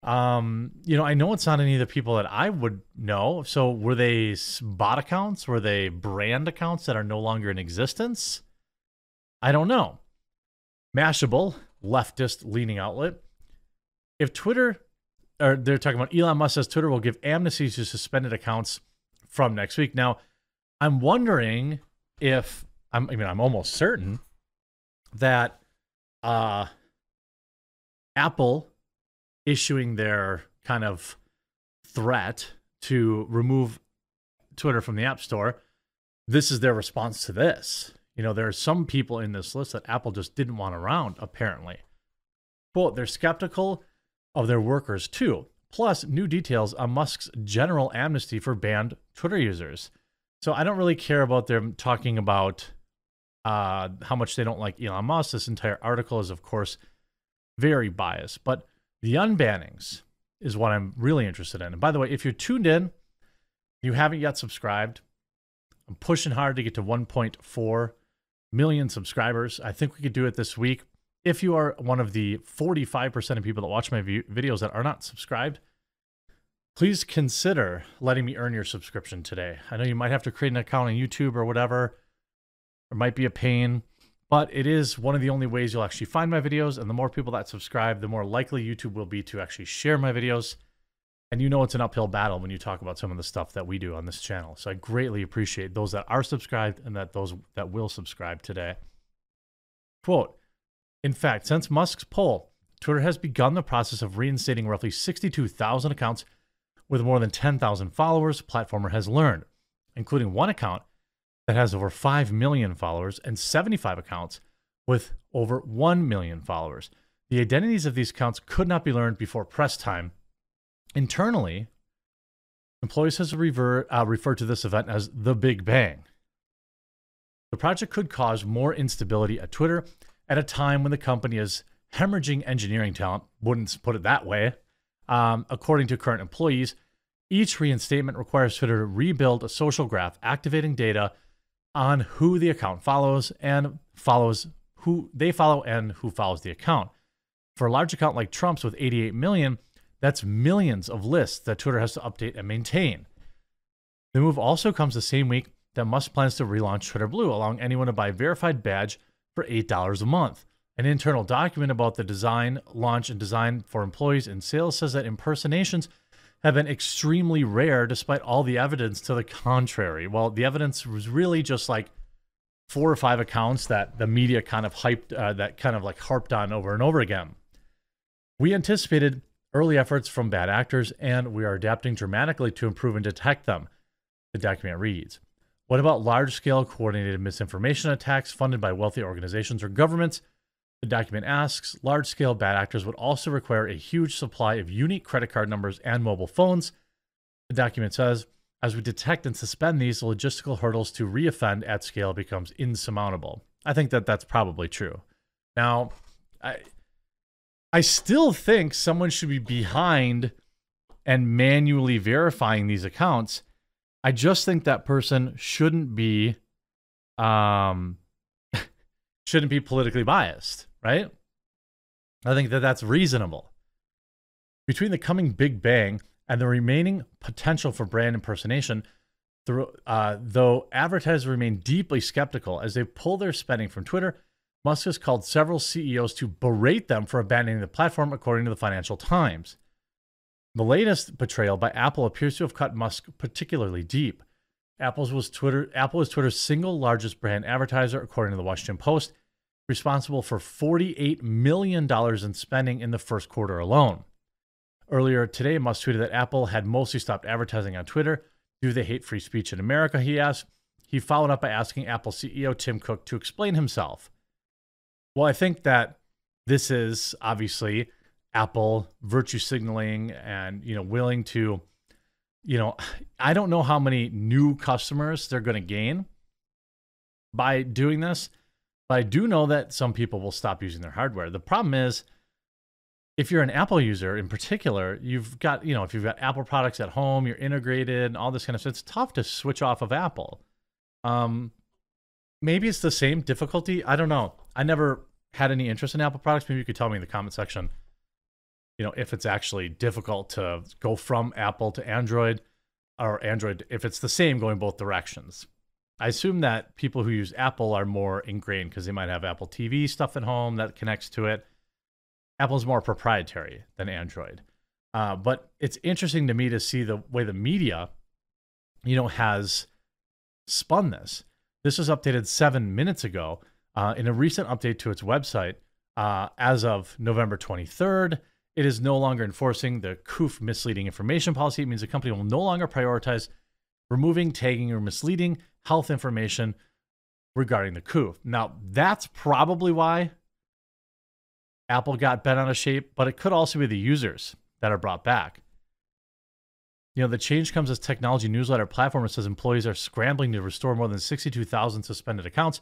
um, you know, I know it's not any of the people that I would know. So were they bot accounts? Were they brand accounts that are no longer in existence? I don't know. Mashable, leftist leaning outlet. If Twitter, or they're talking about Elon Musk says Twitter will give amnesties to suspended accounts from next week. Now, I'm wondering if I'm, I mean, I'm almost certain that uh, Apple issuing their kind of threat to remove Twitter from the App Store, this is their response to this. You know, there are some people in this list that Apple just didn't want around, apparently. Quote, they're skeptical of their workers too. Plus, new details on Musk's general amnesty for banned Twitter users. So I don't really care about them talking about uh, how much they don't like Elon Musk. This entire article is, of course, very biased. But the unbannings is what I'm really interested in. And by the way, if you're tuned in, you haven't yet subscribed, I'm pushing hard to get to 1.4 million subscribers. I think we could do it this week. If you are one of the 45% of people that watch my videos that are not subscribed, please consider letting me earn your subscription today. I know you might have to create an account on YouTube or whatever. It might be a pain, but it is one of the only ways you'll actually find my videos. And the more people that subscribe, the more likely YouTube will be to actually share my videos. And you know it's an uphill battle when you talk about some of the stuff that we do on this channel. So I greatly appreciate those that are subscribed and that those that will subscribe today. Quote, in fact, since Musk's poll, Twitter has begun the process of reinstating roughly 62,000 accounts with more than 10,000 followers, Platformer has learned, including one account that has over 5 million followers and 75 accounts with over 1 million followers. The identities of these accounts could not be learned before press time Internally, employees has revert, uh, referred to this event as the Big Bang. The project could cause more instability at Twitter at a time when the company is hemorrhaging engineering talent, wouldn't put it that way. Um, according to current employees, each reinstatement requires Twitter to rebuild a social graph activating data on who the account follows and follows who they follow and who follows the account. For a large account like Trump's with 88 million, that's millions of lists that Twitter has to update and maintain. The move also comes the same week that Musk plans to relaunch Twitter Blue, allowing anyone to buy a verified badge for $8 a month. An internal document about the design, launch, and design for employees and sales says that impersonations have been extremely rare despite all the evidence to the contrary. Well, the evidence was really just like four or five accounts that the media kind of hyped, uh, that kind of like harped on over and over again. We anticipated early efforts from bad actors, and we are adapting dramatically to improve and detect them. The document reads What about large scale coordinated misinformation attacks funded by wealthy organizations or governments? The document asks large scale bad actors would also require a huge supply of unique credit card numbers and mobile phones. The document says, as we detect and suspend these, the logistical hurdles to reoffend at scale becomes insurmountable. I think that that's probably true. Now, I, I still think someone should be behind and manually verifying these accounts. I just think that person shouldn't be um shouldn't be politically biased, right? I think that that's reasonable. Between the coming Big Bang and the remaining potential for brand impersonation, uh, though advertisers remain deeply skeptical as they pull their spending from Twitter Musk has called several CEOs to berate them for abandoning the platform, according to the Financial Times. The latest betrayal by Apple appears to have cut Musk particularly deep. Apple's was Twitter, Apple is Twitter's single largest brand advertiser, according to the Washington Post, responsible for $48 million in spending in the first quarter alone. Earlier today, Musk tweeted that Apple had mostly stopped advertising on Twitter due to the hate free speech in America, he asked. He followed up by asking Apple CEO Tim Cook to explain himself. Well, I think that this is obviously Apple virtue signaling and you know willing to you know I don't know how many new customers they're going to gain by doing this, but I do know that some people will stop using their hardware. The problem is if you're an Apple user in particular, you've got, you know, if you've got Apple products at home, you're integrated and all this kind of stuff, it's tough to switch off of Apple. Um, maybe it's the same difficulty. I don't know. I never had any interest in Apple products, maybe you could tell me in the comment section, you know, if it's actually difficult to go from Apple to Android or Android, if it's the same going both directions. I assume that people who use Apple are more ingrained because they might have Apple TV stuff at home that connects to it. Apple's more proprietary than Android. Uh, but it's interesting to me to see the way the media, you know, has spun this. This was updated seven minutes ago. Uh, in a recent update to its website, uh, as of November 23rd, it is no longer enforcing the COOF misleading information policy. It means the company will no longer prioritize removing, tagging, or misleading health information regarding the coup. Now, that's probably why Apple got bent out of shape, but it could also be the users that are brought back. You know, the change comes as technology newsletter platform says employees are scrambling to restore more than 62,000 suspended accounts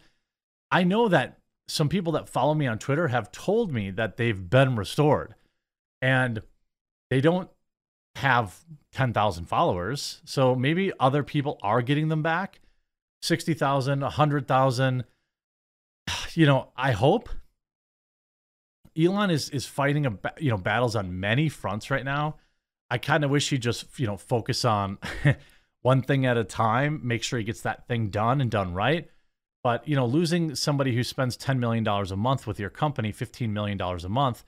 I know that some people that follow me on Twitter have told me that they've been restored and they don't have 10,000 followers. So maybe other people are getting them back 60,000, 100,000. You know, I hope Elon is is fighting a you know battles on many fronts right now. I kind of wish he just you know focus on one thing at a time, make sure he gets that thing done and done right. But you know, losing somebody who spends ten million dollars a month with your company, fifteen million dollars a month,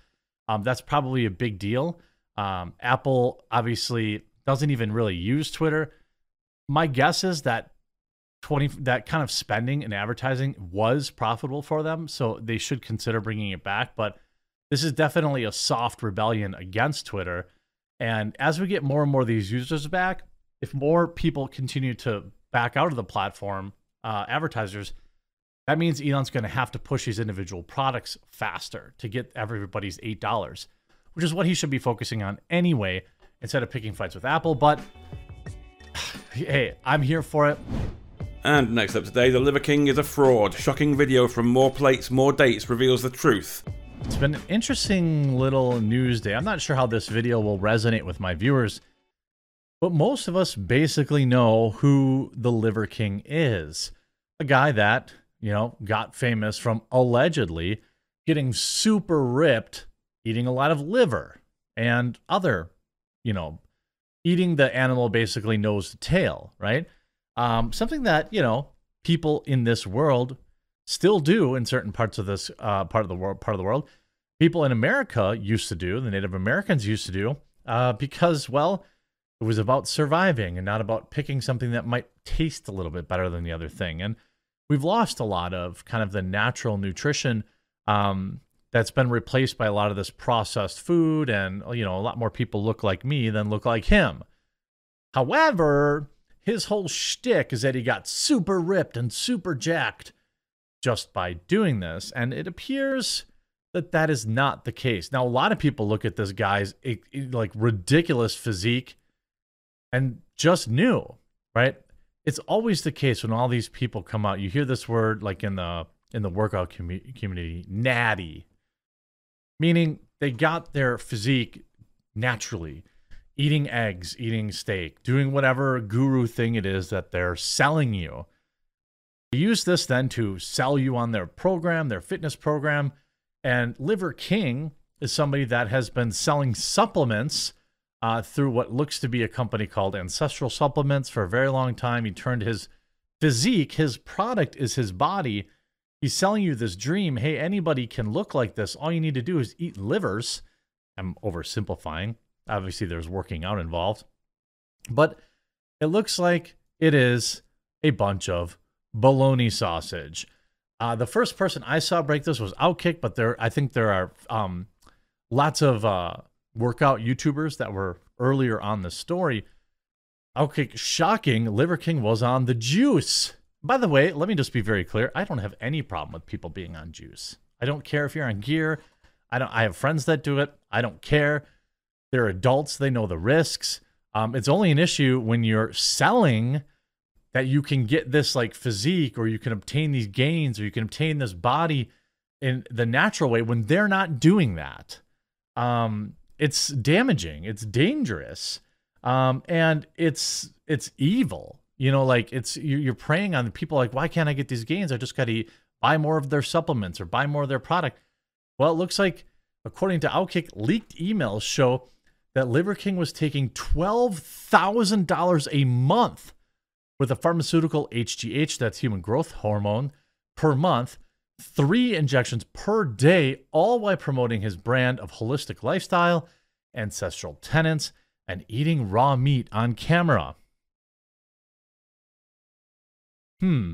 um, that's probably a big deal. Um, Apple obviously doesn't even really use Twitter. My guess is that twenty that kind of spending and advertising was profitable for them, so they should consider bringing it back. But this is definitely a soft rebellion against Twitter. And as we get more and more of these users back, if more people continue to back out of the platform, uh, advertisers, that means Elon's going to have to push these individual products faster to get everybody's $8, which is what he should be focusing on anyway, instead of picking fights with Apple. But hey, I'm here for it. And next up today, the Liver King is a fraud. Shocking video from More Plates, More Dates reveals the truth. It's been an interesting little news day. I'm not sure how this video will resonate with my viewers, but most of us basically know who the Liver King is. A guy that you know, got famous from allegedly getting super ripped, eating a lot of liver and other, you know, eating the animal basically nose to tail, right? Um, something that, you know, people in this world still do in certain parts of this uh, part of the world, part of the world. People in America used to do, the Native Americans used to do, uh, because, well, it was about surviving and not about picking something that might taste a little bit better than the other thing. And we've lost a lot of kind of the natural nutrition um, that's been replaced by a lot of this processed food. And, you know, a lot more people look like me than look like him. However, his whole shtick is that he got super ripped and super jacked just by doing this. And it appears that that is not the case. Now, a lot of people look at this guy's like ridiculous physique and just knew, right? It's always the case when all these people come out. You hear this word like in the in the workout commu- community, natty, meaning they got their physique naturally, eating eggs, eating steak, doing whatever guru thing it is that they're selling you. They use this then to sell you on their program, their fitness program. And Liver King is somebody that has been selling supplements uh, through what looks to be a company called Ancestral Supplements for a very long time. He turned his physique, his product is his body. He's selling you this dream. Hey, anybody can look like this. All you need to do is eat livers. I'm oversimplifying. Obviously, there's working out involved. But it looks like it is a bunch of bologna sausage. Uh, the first person I saw break this was Outkick, but there I think there are um, lots of uh, workout YouTubers that were earlier on the story. Outkick, shocking. Liver King was on the juice. By the way, let me just be very clear. I don't have any problem with people being on juice. I don't care if you're on gear. I don't. I have friends that do it. I don't care. They're adults. They know the risks. Um, it's only an issue when you're selling that you can get this like physique or you can obtain these gains or you can obtain this body in the natural way when they're not doing that. Um, it's damaging it's dangerous um, and it's it's evil you know like it's you're preying on the people like why can't i get these gains i just got to buy more of their supplements or buy more of their product well it looks like according to outkick leaked emails show that liver king was taking $12000 a month with a pharmaceutical hgh that's human growth hormone per month three injections per day, all while promoting his brand of holistic lifestyle, ancestral tenets, and eating raw meat on camera. Hmm.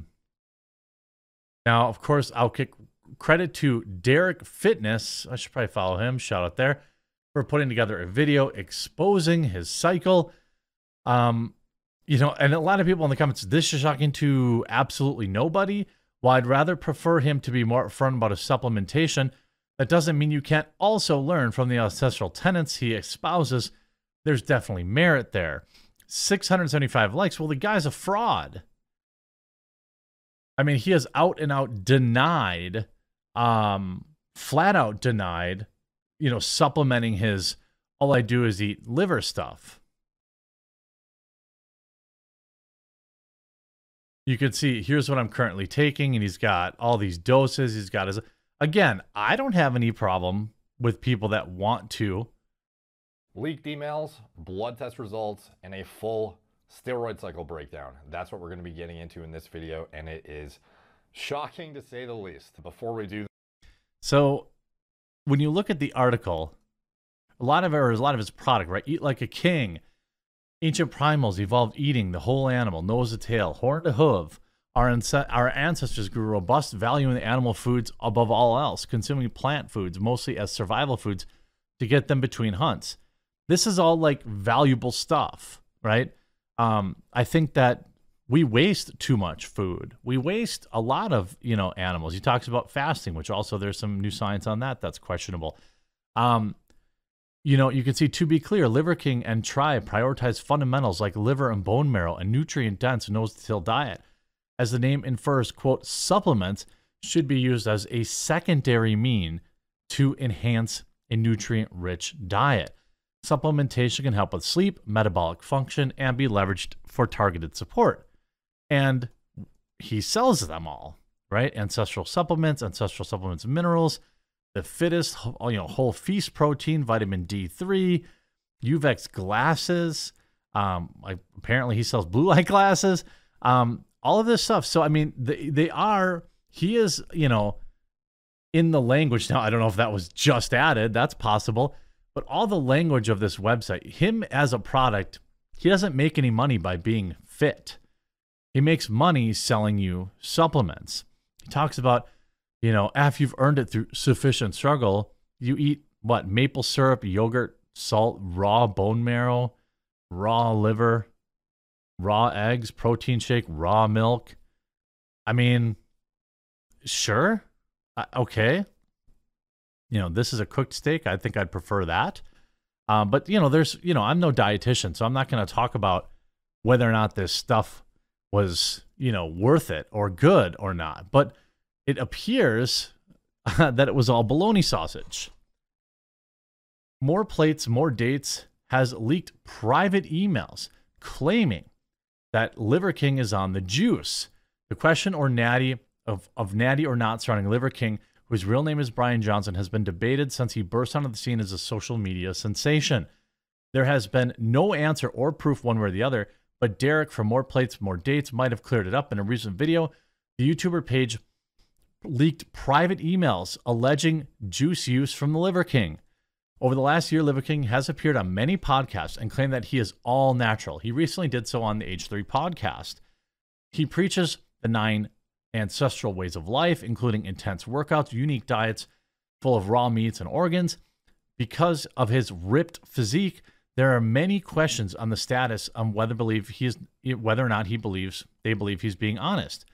Now, of course, Outkick credit to Derek Fitness. I should probably follow him. Shout out there for putting together a video exposing his cycle. Um, you know, and a lot of people in the comments, this is shocking to absolutely nobody. While I'd rather prefer him to be more upfront about his supplementation, that doesn't mean you can't also learn from the ancestral tenets he espouses. There's definitely merit there. 675 likes. Well, the guy's a fraud. I mean, he has out and out denied, um, flat out denied, you know, supplementing his all I do is eat liver stuff. you can see here's what I'm currently taking, and he's got all these doses. He's got his again. I don't have any problem with people that want to leaked emails, blood test results, and a full steroid cycle breakdown. That's what we're going to be getting into in this video, and it is shocking to say the least. Before we do, so when you look at the article, a lot of it, or a lot of his product, right? Eat like a king Ancient primals evolved eating the whole animal, nose to tail, horn to hoof. Our, our ancestors grew robust, valuing the animal foods above all else, consuming plant foods mostly as survival foods to get them between hunts. This is all like valuable stuff, right? Um, I think that we waste too much food. We waste a lot of, you know, animals. He talks about fasting, which also there's some new science on that that's questionable. Um, you know, you can see to be clear, Liver King and Tribe prioritize fundamentals like liver and bone marrow and nutrient dense nose to diet. As the name infers, quote, supplements should be used as a secondary mean to enhance a nutrient rich diet. Supplementation can help with sleep, metabolic function, and be leveraged for targeted support. And he sells them all. right? Ancestral supplements, ancestral supplements minerals, the fittest, you know, whole feast protein, vitamin D3, Uvex glasses. Um, like apparently he sells blue light glasses. Um, all of this stuff. So I mean, they they are. He is, you know, in the language now. I don't know if that was just added. That's possible. But all the language of this website, him as a product, he doesn't make any money by being fit. He makes money selling you supplements. He talks about, you know, after you've earned it through sufficient struggle, you eat what? Maple syrup, yogurt, salt, raw bone marrow, raw liver, raw eggs, protein shake, raw milk. I mean, sure. Okay. You know, this is a cooked steak. I think I'd prefer that. Um, but, you know, there's, you know, I'm no dietitian, so I'm not going to talk about whether or not this stuff was, you know, worth it or good or not. But it appears that it was all bologna sausage. More Plates, More Dates has leaked private emails claiming that Liver King is on the juice. The question or natty of, of natty or not surrounding Liver King, whose real name is Brian Johnson, has been debated since he burst onto the scene as a social media sensation. There has been no answer or proof one way or the other, but Derek from More Plates, More Dates might have cleared it up in a recent video. The YouTuber page leaked private emails alleging juice use from the Liver King. Over the last year, Liver King has appeared on many podcasts and claimed that he is all natural. He recently did so on the H3 podcast. He preaches the nine ancestral ways of life, including intense workouts, unique diets full of raw meats and organs. Because of his ripped physique, there are many questions on the status on whether believe he is whether or not he believes they believe he's being honest.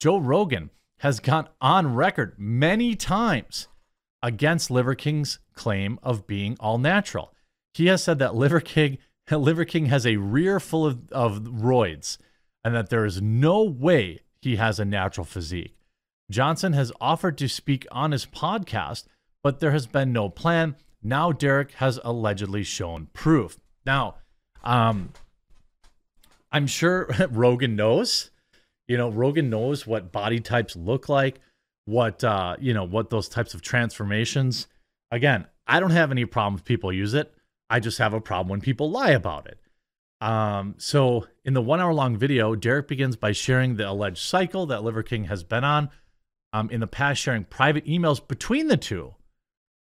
Joe Rogan has gone on record many times against Liver King's claim of being all natural. He has said that Liver King Liver King has a rear full of, of roids and that there is no way he has a natural physique. Johnson has offered to speak on his podcast, but there has been no plan. Now Derek has allegedly shown proof. Now, um, I'm sure Rogan knows. You know, Rogan knows what body types look like, what uh, you know, what those types of transformations. Again, I don't have any problem if people use it. I just have a problem when people lie about it. Um, so in the one hour long video, Derek begins by sharing the alleged cycle that Liver King has been on. Um, in the past, sharing private emails between the two.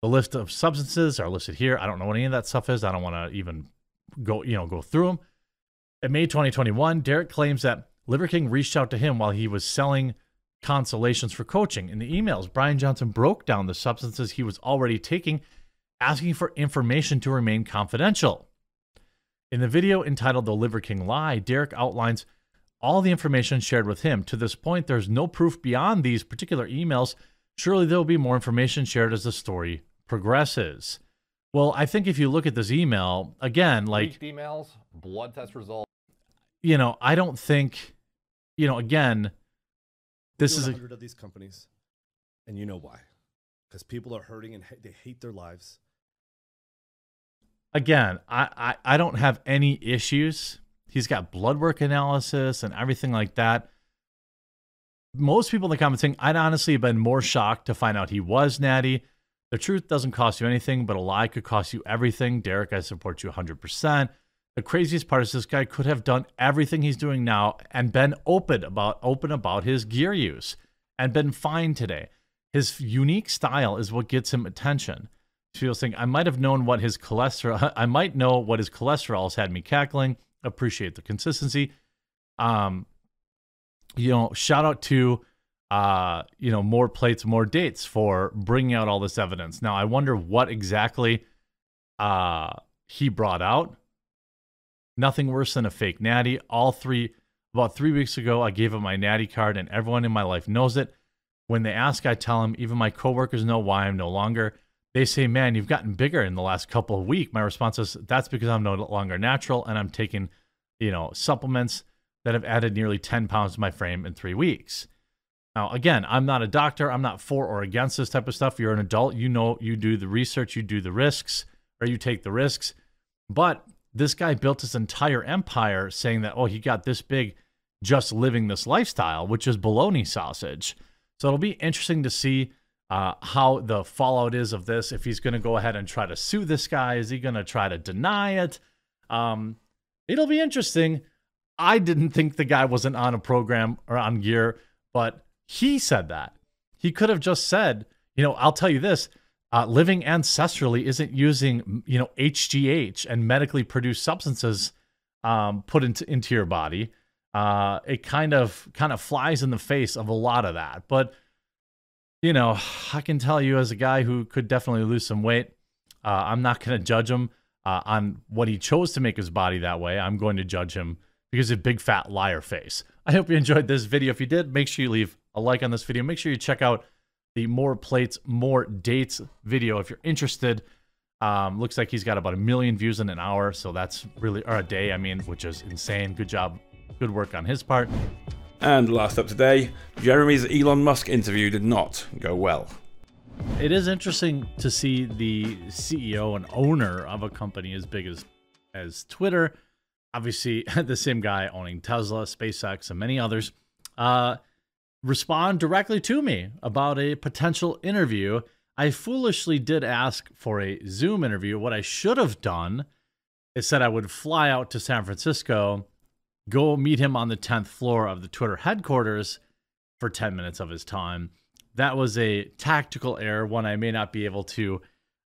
The list of substances are listed here. I don't know what any of that stuff is. I don't want to even go, you know, go through them. In May 2021, Derek claims that Liver King reached out to him while he was selling consolations for coaching. In the emails, Brian Johnson broke down the substances he was already taking, asking for information to remain confidential. In the video entitled The Liver King Lie, Derek outlines all the information shared with him. To this point, there's no proof beyond these particular emails. Surely there will be more information shared as the story progresses. Well, I think if you look at this email, again, like Leaked emails, blood test results. you know, I don't think, you know, again, this is a, hundred of these companies, and you know why? Because people are hurting and ha- they hate their lives. Again, I, I I don't have any issues. He's got blood work analysis and everything like that. Most people in the comments saying I'd honestly have been more shocked to find out he was natty. The truth doesn't cost you anything, but a lie could cost you everything. Derek, I support you 100%. The craziest part is this guy could have done everything he's doing now and been open about open about his gear use and been fine today. His unique style is what gets him attention. Was saying, I might have known what his cholesterol, I might know what his cholesterol has had me cackling. Appreciate the consistency. Um, you know, shout out to, uh, you know, more plates, more dates for bringing out all this evidence. Now, I wonder what exactly uh, he brought out. Nothing worse than a fake natty. All three, about three weeks ago, I gave him my natty card, and everyone in my life knows it. When they ask, I tell them, even my coworkers know why I'm no longer. They say, Man, you've gotten bigger in the last couple of weeks. My response is, That's because I'm no longer natural and I'm taking, you know, supplements that have added nearly 10 pounds to my frame in three weeks. Now, again, I'm not a doctor. I'm not for or against this type of stuff. You're an adult. You know, you do the research, you do the risks, or you take the risks. But this guy built his entire empire saying that, oh, he got this big just living this lifestyle, which is bologna sausage. So it'll be interesting to see uh, how the fallout is of this. If he's going to go ahead and try to sue this guy, is he going to try to deny it? Um, it'll be interesting. I didn't think the guy wasn't on a program or on gear, but he said that. He could have just said, you know, I'll tell you this uh, living ancestrally isn't using, you know, HGH and medically produced substances um, put into, into your body. Uh, it kind of kind of flies in the face of a lot of that. But you know, I can tell you as a guy who could definitely lose some weight, uh, I'm not going to judge him uh, on what he chose to make his body that way. I'm going to judge him because of big fat liar face. I hope you enjoyed this video. If you did, make sure you leave a like on this video. Make sure you check out the more plates, more dates video if you're interested. Um, looks like he's got about a million views in an hour, so that's really or a day. I mean, which is insane. Good job, good work on his part. And last up today, Jeremy's Elon Musk interview did not go well. It is interesting to see the CEO and owner of a company as big as as Twitter, obviously the same guy owning Tesla, SpaceX, and many others, uh, respond directly to me about a potential interview. I foolishly did ask for a Zoom interview. What I should have done is said I would fly out to San Francisco, go meet him on the 10th floor of the Twitter headquarters for 10 minutes of his time. That was a tactical error, one I may not be able to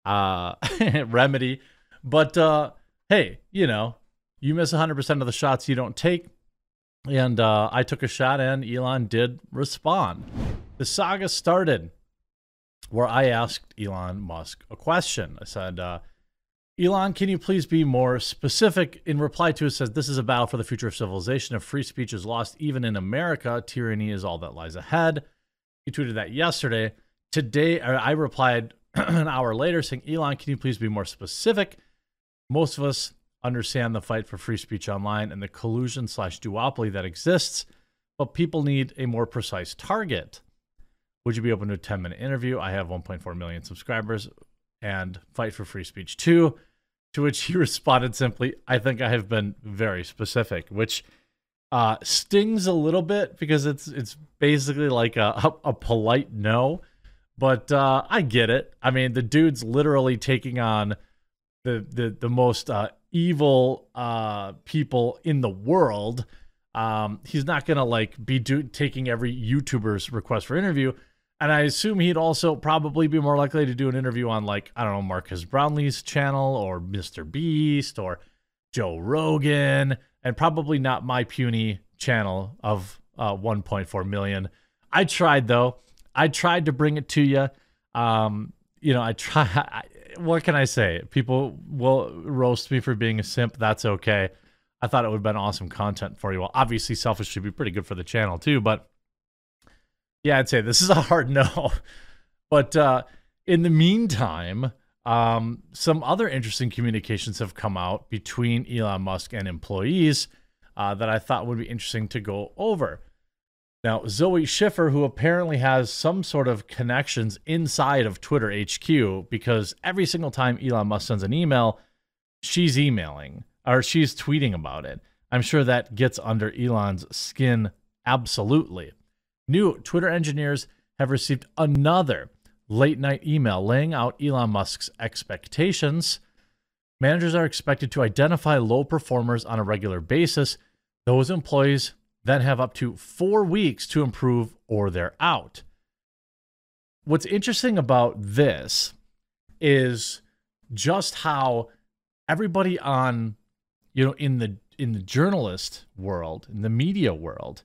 uh, remedy. But uh, hey, you know, you miss 100% of the shots you don't take. And uh, I took a shot, and Elon did respond. The saga started where I asked Elon Musk a question. I said, uh, Elon, can you please be more specific? In reply to it, says, This is a battle for the future of civilization. If free speech is lost, even in America, tyranny is all that lies ahead. He tweeted that yesterday. Today, I replied an hour later saying, Elon, can you please be more specific? Most of us understand the fight for free speech online and the collusion slash duopoly that exists, but people need a more precise target. Would you be open to a 10 minute interview? I have 1.4 million subscribers and fight for free speech too. To which he responded simply, I think I have been very specific, which uh, stings a little bit because it's it's basically like a, a, polite no. But uh, I get it. I mean, the dude's literally taking on the the the most uh, evil uh, people in the world. Um, he's not gonna like be do- taking every YouTuber's request for interview, and I assume he'd also probably be more likely to do an interview on like I don't know Marques Brownlee's channel or Mr. Beast or Joe Rogan, and probably not my puny channel of uh, 1.4 million. I tried though. I tried to bring it to you. Um, you know, I try what can I say? People will roast me for being a simp. That's okay. I thought it would have been awesome content for you. Well, obviously, selfish should be pretty good for the channel too. But yeah, I'd say this is a hard no. But uh, in the meantime, um, some other interesting communications have come out between Elon Musk and employees uh, that I thought would be interesting to go over. Now, Zoe Schiffer, who apparently has some sort of connections inside of Twitter HQ, because every single time Elon Musk sends an email, she's emailing or she's tweeting about it. I'm sure that gets under Elon's skin absolutely. New Twitter engineers have received another late night email laying out Elon Musk's expectations. Managers are expected to identify low performers on a regular basis. Those employees then have up to four weeks to improve or they're out. What's interesting about this is just how everybody on, you know, in the in the journalist world, in the media world,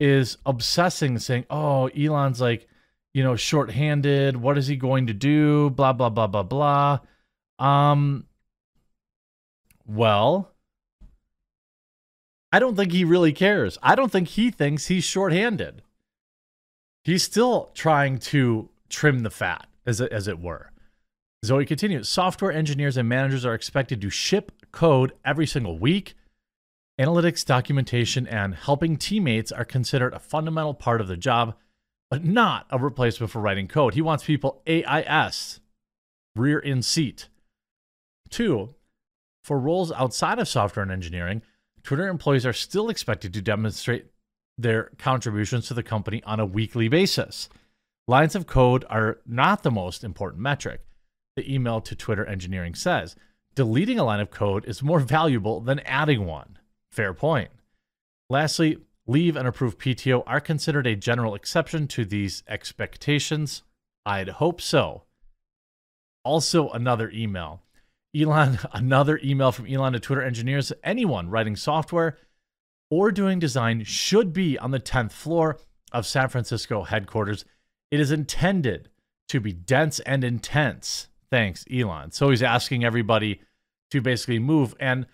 is obsessing, saying, "Oh, Elon's like, you know, shorthanded. What is he going to do? Blah blah blah blah blah." Um. Well, I don't think he really cares. I don't think he thinks he's shorthanded. He's still trying to trim the fat, as it, as it were. Zoe continues Software engineers and managers are expected to ship code every single week. Analytics, documentation, and helping teammates are considered a fundamental part of the job, but not a replacement for writing code. He wants people AIS, rear in seat. Two, for roles outside of software and engineering, Twitter employees are still expected to demonstrate their contributions to the company on a weekly basis. Lines of code are not the most important metric. The email to Twitter engineering says deleting a line of code is more valuable than adding one. Fair point. Lastly, leave and approved PTO are considered a general exception to these expectations. I'd hope so. Also, another email. Elon, another email from Elon to Twitter engineers. Anyone writing software or doing design should be on the 10th floor of San Francisco headquarters. It is intended to be dense and intense. Thanks, Elon. So he's asking everybody to basically move and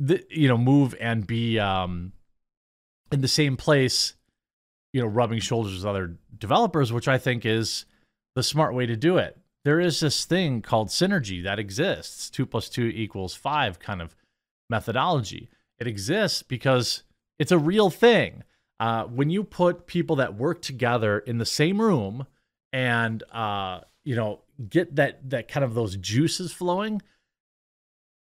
the, you know move and be um, in the same place, you know, rubbing shoulders with other developers, which I think is the smart way to do it. There is this thing called synergy that exists, two plus two equals five kind of methodology. It exists because it's a real thing. Uh, when you put people that work together in the same room and uh, you know get that that kind of those juices flowing,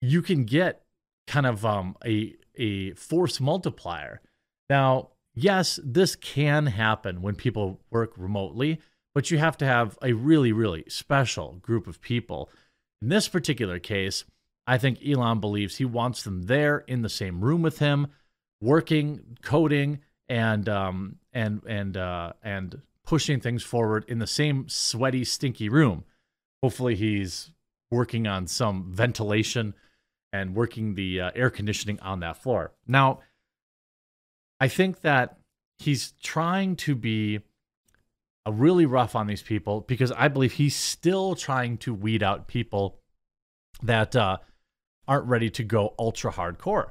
you can get kind of um, a a force multiplier. Now, yes, this can happen when people work remotely, but you have to have a really really special group of people. In this particular case, I think Elon believes he wants them there in the same room with him, working, coding, and um, and and uh, and pushing things forward in the same sweaty, stinky room. Hopefully, he's working on some ventilation and working the uh, air conditioning on that floor. Now, I think that he's trying to be a really rough on these people because I believe he's still trying to weed out people that uh, aren't ready to go ultra hardcore.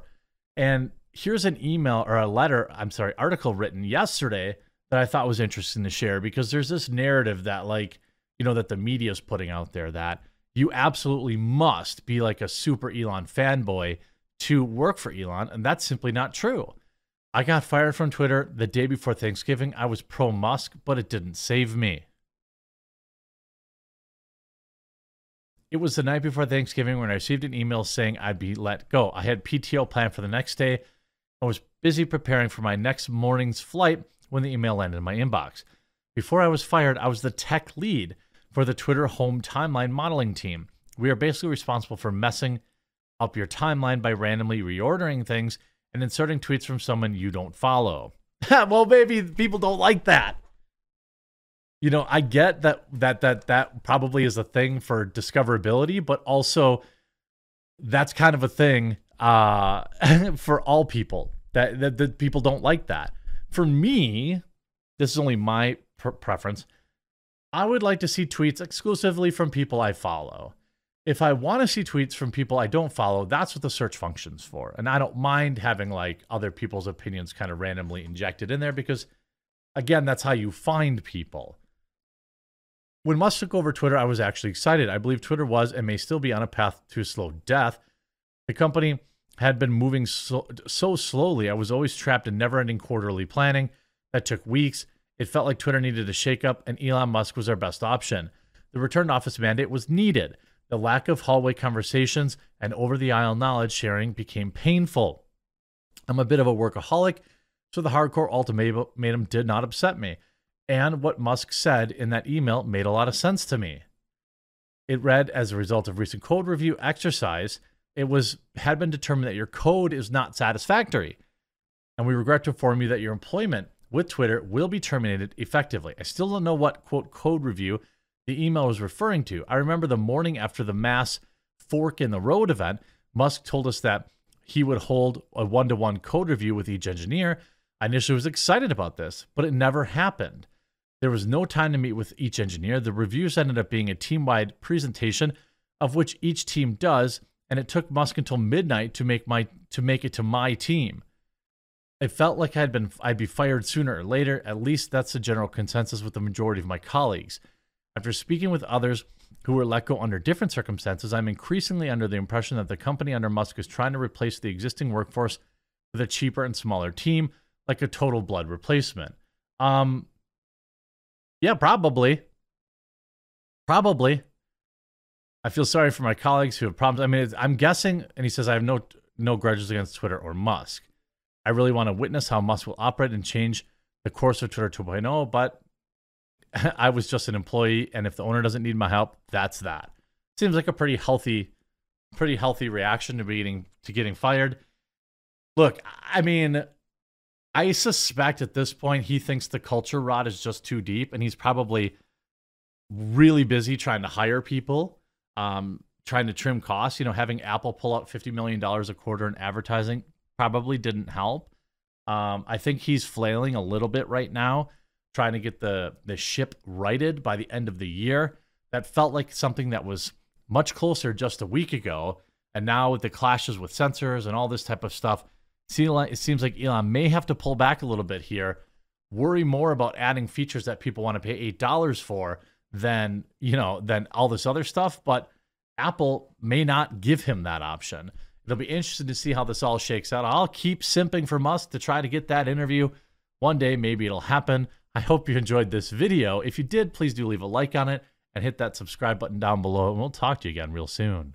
And here's an email or a letter, I'm sorry, article written yesterday that I thought was interesting to share because there's this narrative that like, you know, that the media is putting out there that you absolutely must be like a super Elon fanboy to work for Elon, and that's simply not true. I got fired from Twitter the day before Thanksgiving. I was pro Musk, but it didn't save me. It was the night before Thanksgiving when I received an email saying I'd be let go. I had PTO planned for the next day. I was busy preparing for my next morning's flight when the email landed in my inbox. Before I was fired, I was the tech lead for the Twitter home timeline modeling team. We are basically responsible for messing up your timeline by randomly reordering things and inserting tweets from someone you don't follow. well, maybe people don't like that you know, I get that that that that probably is a thing for discoverability, but also that's kind of a thing uh, for all people that, that that people don't like that. For me, this is only my pr- preference. I would like to see tweets exclusively from people I follow. If I want to see tweets from people I don't follow, that's what the search function's for. And I don't mind having like other people's opinions kind of randomly injected in there because again, that's how you find people. When Musk took over Twitter, I was actually excited. I believe Twitter was and may still be on a path to slow death. The company had been moving so, so slowly, I was always trapped in never ending quarterly planning that took weeks. It felt like Twitter needed a shakeup, and Elon Musk was our best option. The return office mandate was needed. The lack of hallway conversations and over the aisle knowledge sharing became painful. I'm a bit of a workaholic, so the hardcore ultimatum did not upset me and what Musk said in that email made a lot of sense to me. It read as a result of recent code review exercise, it was had been determined that your code is not satisfactory. And we regret to inform you that your employment with Twitter will be terminated effectively. I still don't know what quote code review the email was referring to. I remember the morning after the mass fork in the road event, Musk told us that he would hold a one to one code review with each engineer. I initially was excited about this, but it never happened. There was no time to meet with each engineer. The reviews ended up being a team wide presentation of which each team does, and it took Musk until midnight to make my to make it to my team. It felt like I'd been I'd be fired sooner or later. At least that's the general consensus with the majority of my colleagues. After speaking with others who were let go under different circumstances, I'm increasingly under the impression that the company under Musk is trying to replace the existing workforce with a cheaper and smaller team, like a total blood replacement. Um, yeah, probably. Probably. I feel sorry for my colleagues who have problems. I mean, I'm guessing, and he says I have no no grudges against Twitter or Musk. I really want to witness how Musk will operate and change the course of Twitter 2.0, but I was just an employee, and if the owner doesn't need my help, that's that. Seems like a pretty healthy, pretty healthy reaction to getting to getting fired. Look, I mean, I suspect at this point he thinks the culture rot is just too deep, and he's probably really busy trying to hire people, um, trying to trim costs. You know, having Apple pull out fifty million dollars a quarter in advertising probably didn't help. Um, I think he's flailing a little bit right now, trying to get the the ship righted by the end of the year. That felt like something that was much closer just a week ago, and now with the clashes with censors and all this type of stuff, it seems like Elon may have to pull back a little bit here, worry more about adding features that people want to pay eight dollars for than you know than all this other stuff. But Apple may not give him that option. It'll be interesting to see how this all shakes out. I'll keep simping for Musk to try to get that interview. One day, maybe it'll happen. I hope you enjoyed this video. If you did, please do leave a like on it and hit that subscribe button down below, and we'll talk to you again real soon.